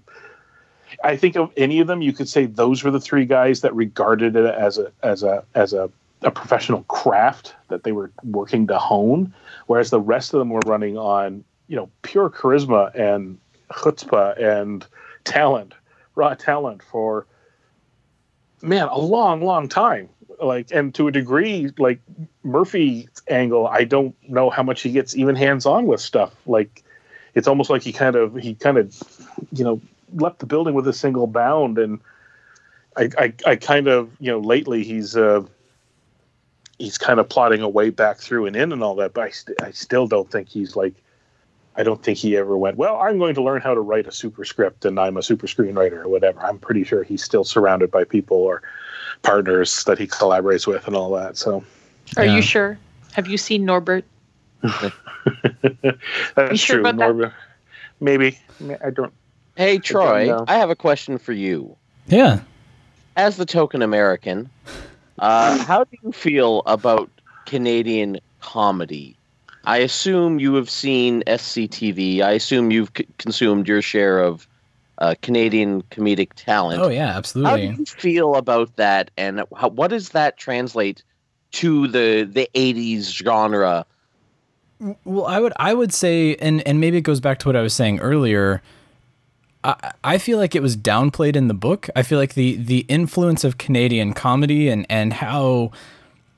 I think of any of them, you could say those were the three guys that regarded it as a as a as a, a professional craft that they were working to hone, whereas the rest of them were running on you know pure charisma and chutzpah and talent, raw talent for man a long, long time. Like and to a degree, like Murphy's angle, I don't know how much he gets even hands on with stuff. Like it's almost like he kind of he kind of you know left the building with a single bound and I, I, I kind of you know lately he's uh, he's kind of plotting a way back through and in and all that but I, st- I still don't think he's like I don't think he ever went well I'm going to learn how to write a super script and I'm a super screenwriter or whatever I'm pretty sure he's still surrounded by people or partners that he collaborates with and all that so are Yeah. you sure have you seen Norbit that's You sure true about that? Norbit. maybe I don't hey, Troy, know. I have a question for you. Yeah. As the token American, uh, how do you feel about Canadian comedy? I assume you have seen SCTV. I assume you've c- consumed your share of uh, Canadian comedic talent. Oh yeah, absolutely. How do you feel about that, and how, what does that translate to the the '80s genre? Well, I would I would say, and and maybe it goes back to what I was saying earlier. I, I feel like it was downplayed in the book. I feel like the the influence of Canadian comedy and and how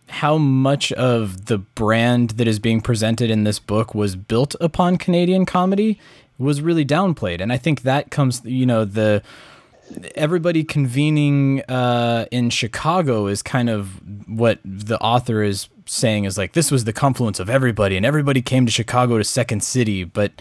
how much of the brand that is being presented in this book was built upon Canadian comedy was really downplayed. And I think that comes, you know, the everybody convening uh, in Chicago is kind of what the author is saying is like this was the confluence of everybody and everybody came to Chicago to Second City, but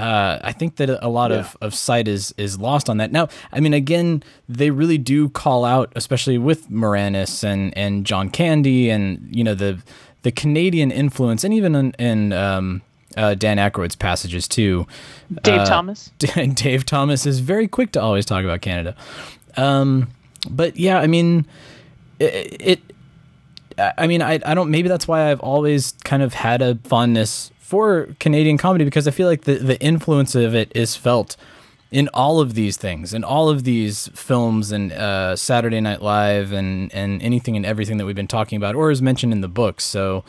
uh, I think that a lot of, of sight is is lost on that. Now, I mean, again, they really do call out, especially with Moranis and and John Candy, and you know the the Canadian influence, and even in, in um, uh, Dan Aykroyd's passages too. Dave Uh, Thomas. Dave Thomas is very quick to always talk about Canada. Um, but yeah, I mean, it, it. I mean, I I don't. Maybe that's why I've always kind of had a fondness for Canadian comedy because I feel like the the influence of it is felt in all of these things, in all of these films and uh, Saturday Night Live and and anything and everything that we've been talking about or is mentioned in the books. So,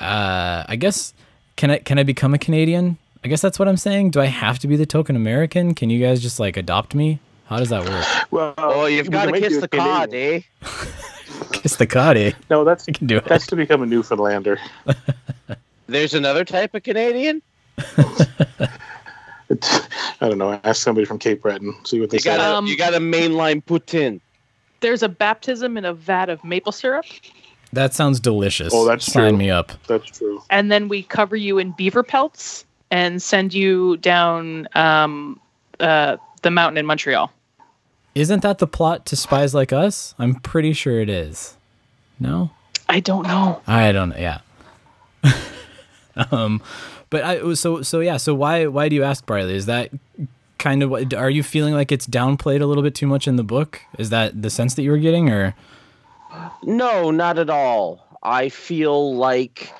uh, I guess can I can I become a Canadian? I guess that's what I'm saying. Do I have to be the token American? Can you guys just like adopt me? How does that work? Well, Oh, you've got to kiss the cod, eh? Kiss the cod, eh? No, that's I can do it. that's to become a Newfoundlander. There's another type of Canadian. I don't know. Ask somebody from Cape Breton. See what they You say. got a Um, you got a mainline poutine. There's a baptism in a vat of maple syrup, That sounds delicious. Oh, that's true. Sign true. me up. That's true. and then we cover you in beaver pelts and send you down um, uh, the mountain in Montreal. Isn't that the plot to Spies Like Us? I'm pretty sure it is. No, I don't know. I don't. Yeah. um, but I so so yeah. So why why do you ask Briley? Is that kind of what? Are you feeling like it's downplayed a little bit too much in the book? Is that the sense that you were getting, or No, not at all. I feel like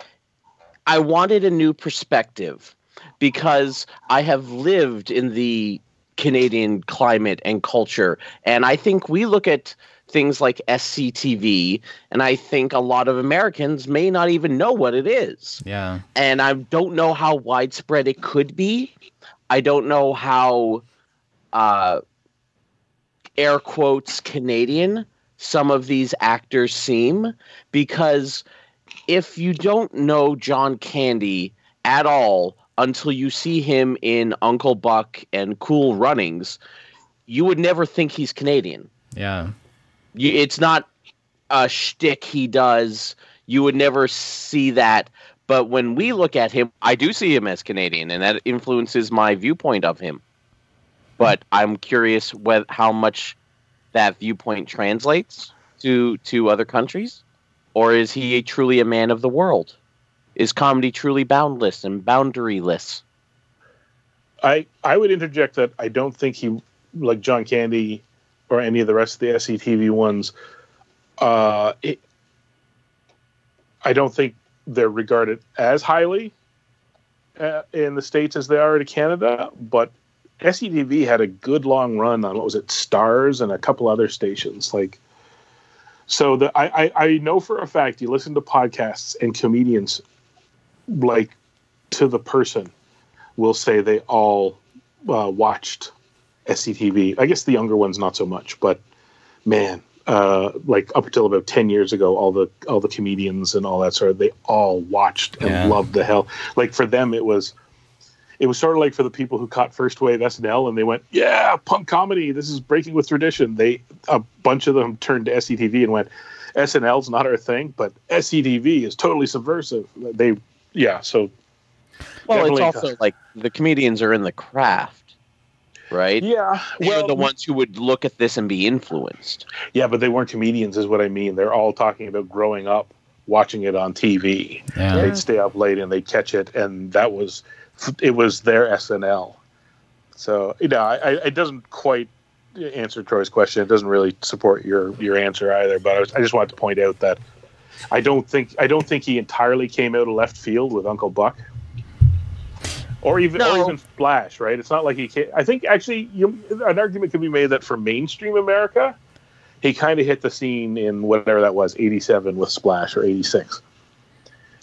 I wanted a new perspective because I have lived in the Canadian climate and culture. And I think we look at things like SCTV, and I think a lot of Americans may not even know what it is. yeah? And I don't know how widespread it could be. I don't know how, uh, air quotes, Canadian some of these actors seem because if you don't know John Candy at all until you see him in Uncle Buck and Cool Runnings, you would never think he's Canadian. Yeah. It's not a shtick he does. You would never see that. But when we look at him, I do see him as Canadian, and that influences my viewpoint of him. But I'm curious whether, how much that viewpoint translates to to other countries, or is he a, truly a man of the world? Is comedy truly boundless and boundaryless? I I would interject that I don't think he like John Candy or any of the rest of the SCTV ones. Uh, it, I don't think they're regarded as highly uh, in the states as they are in Canada. But SCTV had a good long run on what was it, Stars and a couple other stations. Like, so the I I, I know for a fact you listen to podcasts and comedians like to the person will say they all uh, watched SCTV. I guess the younger ones not so much, but man, uh, like up until about ten years ago, all the all the comedians and all that sort of they all watched and Yeah. loved the hell. Like for them, it was it was sort of like for the people who caught first wave SNL and they went, yeah, punk comedy. This is breaking with tradition. They a bunch of them turned to SCTV and went, SNL's not our thing, but SCTV is totally subversive. They yeah, so Well, it's also like the comedians are in the craft, right? yeah, They're the ones who would look at this and be influenced. Yeah, but they weren't comedians, is what I mean. They're all talking about growing up, watching it on TV. Yeah. They'd stay up late and they'd catch it, and that was it was their SNL. So you know, I, I, it doesn't quite answer Troy's question. It doesn't really support your your answer either. But I, was, I just wanted to point out that I don't think I don't think he entirely came out of left field with Uncle Buck. Or even, No. or even Splash, right? It's not like he. Came, I think actually, you, an argument could be made that for mainstream America, he kind of hit the scene in whatever that was, 87 with Splash or 86.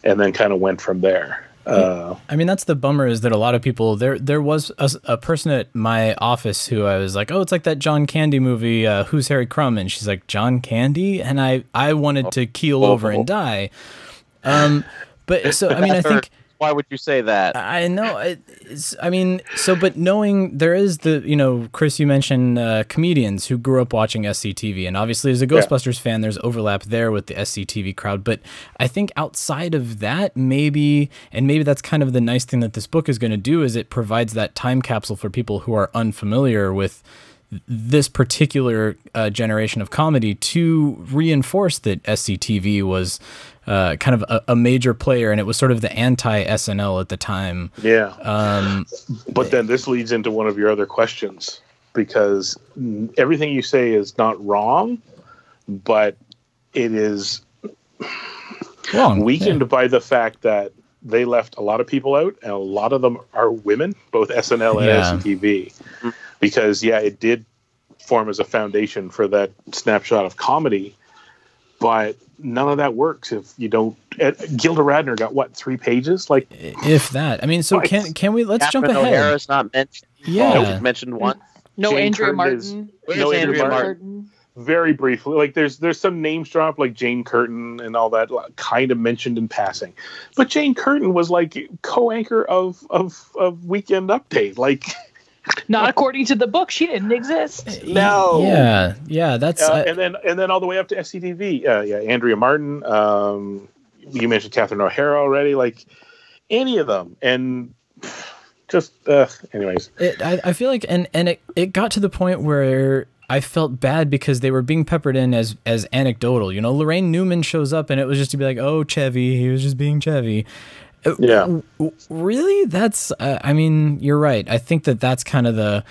And then kind of went from there. Uh, I mean, that's the bummer is that a lot of people there. There was a, a person at my office who I was like, "Oh, it's like that John Candy movie, uh, Who's Harry Crumb?" And she's like, "John Candy," and I I wanted to keel over and die. Um, but so I mean, I think Why would you say that? I know. It's, I mean, so, but knowing there is the, you know, Chris, you mentioned uh, comedians who grew up watching SCTV, and obviously as a Ghostbusters fan, there's overlap there with the SCTV crowd. But I think outside of that, maybe, and maybe that's kind of the nice thing that this book is going to do is it provides that time capsule for people who are unfamiliar with this particular uh, generation of comedy to reinforce that SCTV was uh, kind of a, a major player, and it was sort of the anti SNL at the time. yeah. Um, But then this leads into one of your other questions because everything you say is not wrong, but it is wrong. weakened by the fact that they left a lot of people out, and a lot of them are women, both SNL and Yeah. SCTV. Because yeah, it did form as a foundation for that snapshot of comedy, but none of that works if you don't. Ed, Gilda Radner got what three pages? Like If that, I mean, so Right. can can we let's jump Catherine ahead? O'Hara's not mentioned. Yeah. Nope, mentioned once. No Jane Andrea Curtin is- Martin. Where's No, Andrea Andrea Martin? very briefly like there's there's some names dropped like jane curtin and all that like, kind of mentioned in passing but jane curtin was like co-anchor of of of weekend update like Not according to the book. She didn't exist. no Yeah, yeah, that's uh, I- and then and then all the way up to sctv uh, yeah andrea martin um you mentioned catherine o'hara already like any of them and just uh anyways it, I, I feel like and and it, it got to the point where I felt bad because they were being peppered in as as anecdotal. You know, Laraine Newman shows up and it was just to be like, "Oh, Chevy, he was just being Chevy." Yeah. Really? That's uh, I mean, you're right. I think that that's kind of the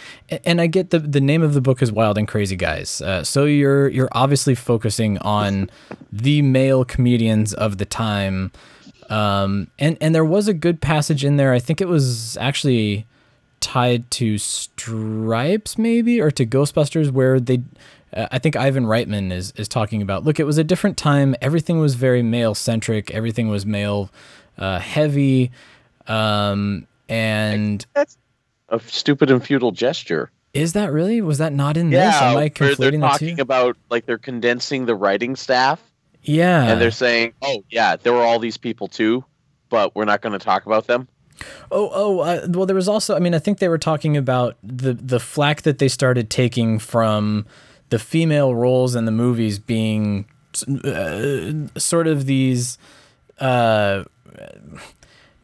and I get the the name of the book is Wild and Crazy Guys. Uh, so you're you're obviously focusing on the male comedians of the time. Um, and and there was a good passage in there. I think it was actually tied to Stripes, maybe, or to Ghostbusters, where they. Uh, I think Ivan Reitman is is talking about. Look, it was a different time. Everything was very male centric. Everything was male uh, heavy, um, and That's a stupid and futile gesture. is that really? Was that not in this? Am I they're conflating the talking two? about like they're condensing the writing staff, yeah, and they're saying, "Oh yeah, there were all these people too, but we're not going to talk about them." Oh, oh, uh, well, there was also. I mean, I think they were talking about the the flack that they started taking from the female roles in the movies being uh, sort of these, uh,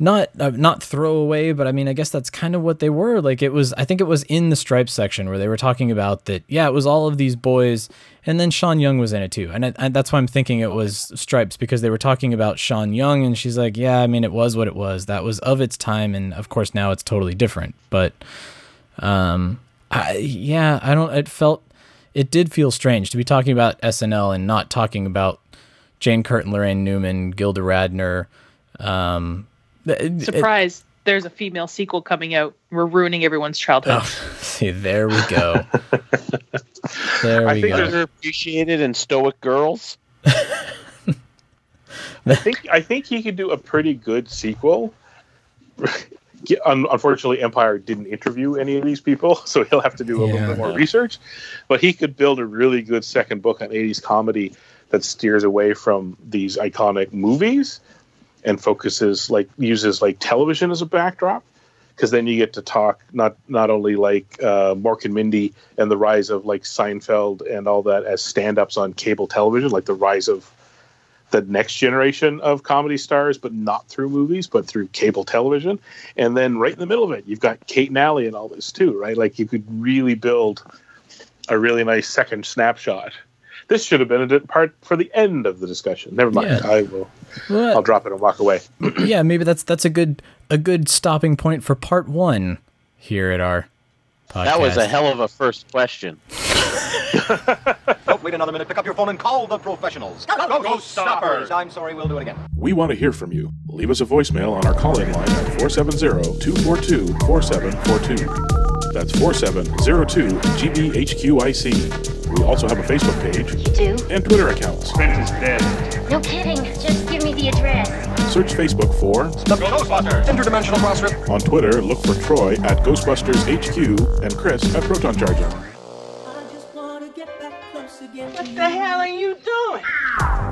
not uh, not throwaway, but I mean, I guess that's kind of what they were. Like it was. I think it was in the stripes section where they were talking about that. Yeah, it was all of these boys, and then Sean Young was in it too, and, I, that's why I'm thinking it was stripes because they were talking about Sean Young, and she's like, yeah, I mean, it was what it was. That was of its time, and of course now it's totally different. But, um, I, yeah, I don't. It felt, it did feel strange to be talking about SNL and not talking about Jane Curtin, Laraine Newman, Gilda Radner. Um, th- it- There's a female sequel coming out. We're ruining everyone's childhood. See, there we go. there I we think go. there's They're appreciated in Stoic Girls. I think I think he could do a pretty good sequel. Unfortunately, Empire didn't interview any of these people, so he'll have to do a Yeah. little bit more research. But he could build a really good second book on '80s comedy that steers away from these iconic movies and focuses like uses like television as a backdrop. Because then you get to talk not not only like uh, Mork and Mindy and the rise of like Seinfeld and all that as stand-ups on cable television, like the rise of the next generation of comedy stars, but not through movies, but through cable television. And then right in the middle of it, you've got Kate and Allie and all this too, right? Like you could really build a really nice second snapshot. This should have been a part for the end of the discussion. Never mind. Yeah. I will. Well, I'll drop it and walk away. yeah, maybe that's that's a good a good stopping point for part one here at our podcast. That was a hell of a first question. Don't wait another minute. Pick up your phone and call the professionals. Go, go, go, stoppers! I'm sorry, we'll do it again. We want to hear from you. Leave us a voicemail on our call-in line at 470-242-4742. That's 4702-GBHQIC. We also have a Facebook page You do? and Twitter accounts. Prince is dead. No kidding. Just give me the address. Search Facebook for The Ghostbusters Interdimensional Crossrip. On Twitter, look for Troy at Ghostbusters HQ and Chris at Proton Charger. What the hell are you doing?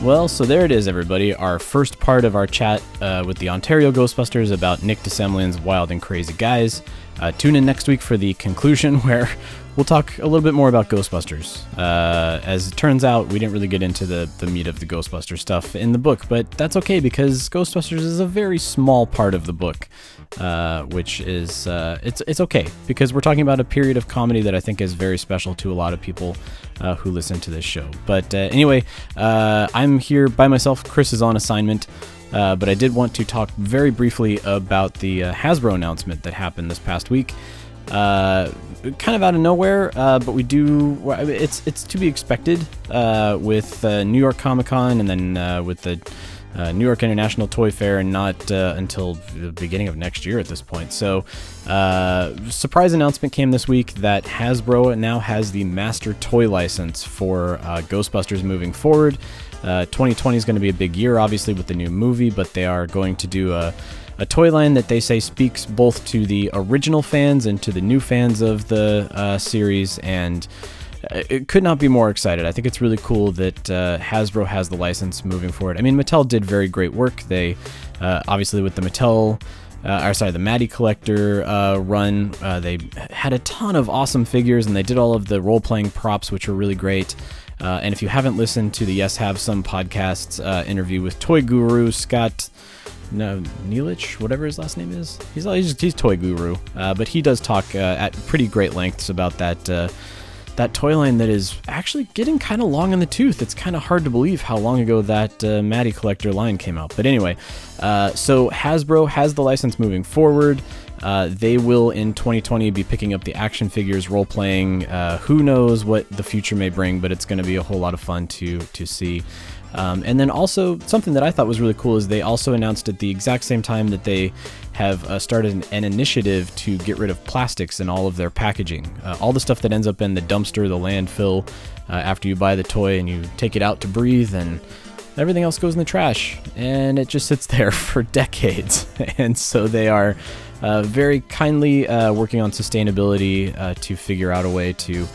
Well, so there it is, everybody. Our first part of our chat uh, with the Ontario Ghostbusters about Nick de Semlyen's Wild and Crazy Guys. Uh, tune in next week for the conclusion, where we'll talk a little bit more about Ghostbusters. Uh, as it turns out, we didn't really get into the, the meat of the Ghostbuster stuff in the book, but that's okay because Ghostbusters is a very small part of the book, uh, which is uh, it's it's okay because we're talking about a period of comedy that I think is very special to a lot of people uh, who listen to this show. But uh, anyway, uh, I'm here by myself. Chris is on assignment. Uh, but I did want to talk very briefly about the Hasbro announcement that happened this past week. Kind of out of nowhere, but we do. It's it's to be expected with New York Comic Con and then with the New York International Toy Fair, and not until the beginning of next year at this point. So, surprise announcement came this week that Hasbro now has the master toy license for Ghostbusters moving forward. Uh, 2020 is going to be a big year, obviously, with the new movie, but they are going to do a, a toy line that they say speaks both to the original fans and to the new fans of the uh, series. And uh, it could not be more excited. I think it's really cool that uh, Hasbro has the license moving forward. I mean, Mattel did very great work. They uh, obviously with the Mattel. Uh, or sorry, the Matty Collector uh, run. Uh, they had a ton of awesome figures, and they did all of the role-playing props, which were really great. Uh, and if you haven't listened to the Yes Have Some podcasts uh, interview with Toy Guru Scott no Neelich, whatever his last name is, he's he's, he's Toy Guru, uh, but he does talk uh, at pretty great lengths about that uh, that toy line that is actually getting kind of long in the tooth. It's kind of hard to believe how long ago that uh, Matty Collector line came out. But anyway, so Hasbro has the license moving forward. Uh, they will in 2020 be picking up the action figures, role playing. Uh, who knows what the future may bring, but it's going to be a whole lot of fun to to see. Um, and then also something that I thought was really cool is they also announced at the exact same time that they have uh, started an, an, initiative to get rid of plastics in all of their packaging. Uh, all the stuff that ends up in the dumpster, the landfill, uh, after you buy the toy and you take it out to breathe and everything else goes in the trash and it just sits there for decades. and so they are uh, very kindly uh, working on sustainability uh, to figure out a way to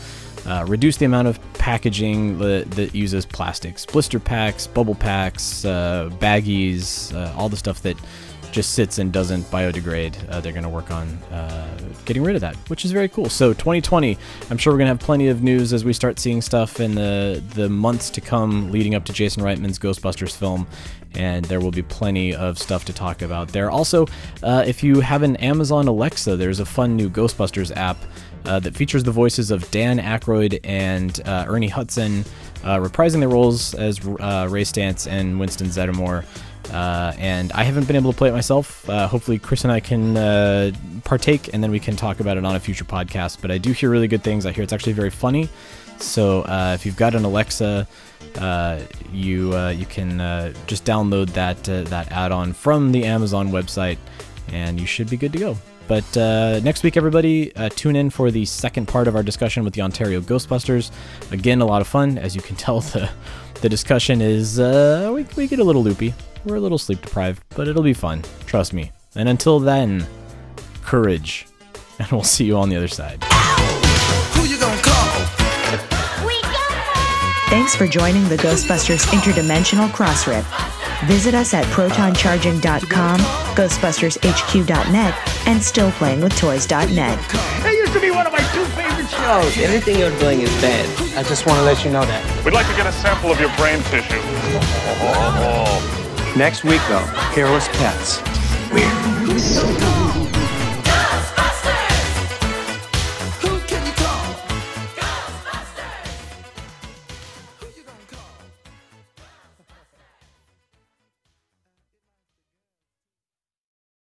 uh, reduce the amount of packaging that, that, uses plastics, blister packs, bubble packs, uh, baggies, uh, all the stuff that just sits and doesn't biodegrade. Uh, they're going to work on uh, getting rid of that, which is very cool. So 2020, I'm sure we're going to have plenty of news as we start seeing stuff in the the months to come leading up to Jason Reitman's Ghostbusters film, and there will be plenty of stuff to talk about there. Also, uh, if you have an Amazon Alexa, there's a fun new Ghostbusters app. Uh, that features the voices of Dan Aykroyd and uh, Ernie Hudson, uh, reprising their roles as uh, Ray Stantz and Winston Zeddemore. Uh, and I haven't been able to play it myself. Uh, hopefully, Chris and I can uh, partake, and then we can talk about it on a future podcast. But I do hear really good things. I hear it's actually very funny. So uh, if you've got an Alexa, uh, you uh, you can just download that that add-on from the Amazon website, and you should be good to go. But uh, next week, everybody, uh, tune in for the second part of our discussion with the Ontario Ghostbusters. Again, a lot of fun. As you can tell, the the discussion is uh, we, we get a little loopy. We're a little sleep deprived, but it'll be fun. Trust me. And until then, courage. And we'll see you on the other side. Who you gonna call? Thanks for joining the Ghostbusters Interdimensional Cross Crossrip. Visit us at protoncharging.com, ghostbustershq.net, and stillplayingwithtoys.net. That used to be one of my two favorite shows. Anything you're doing is bad. I just want to let you know that. We'd like to get a sample of your brain tissue. Next week, though, hairless pets. Weird.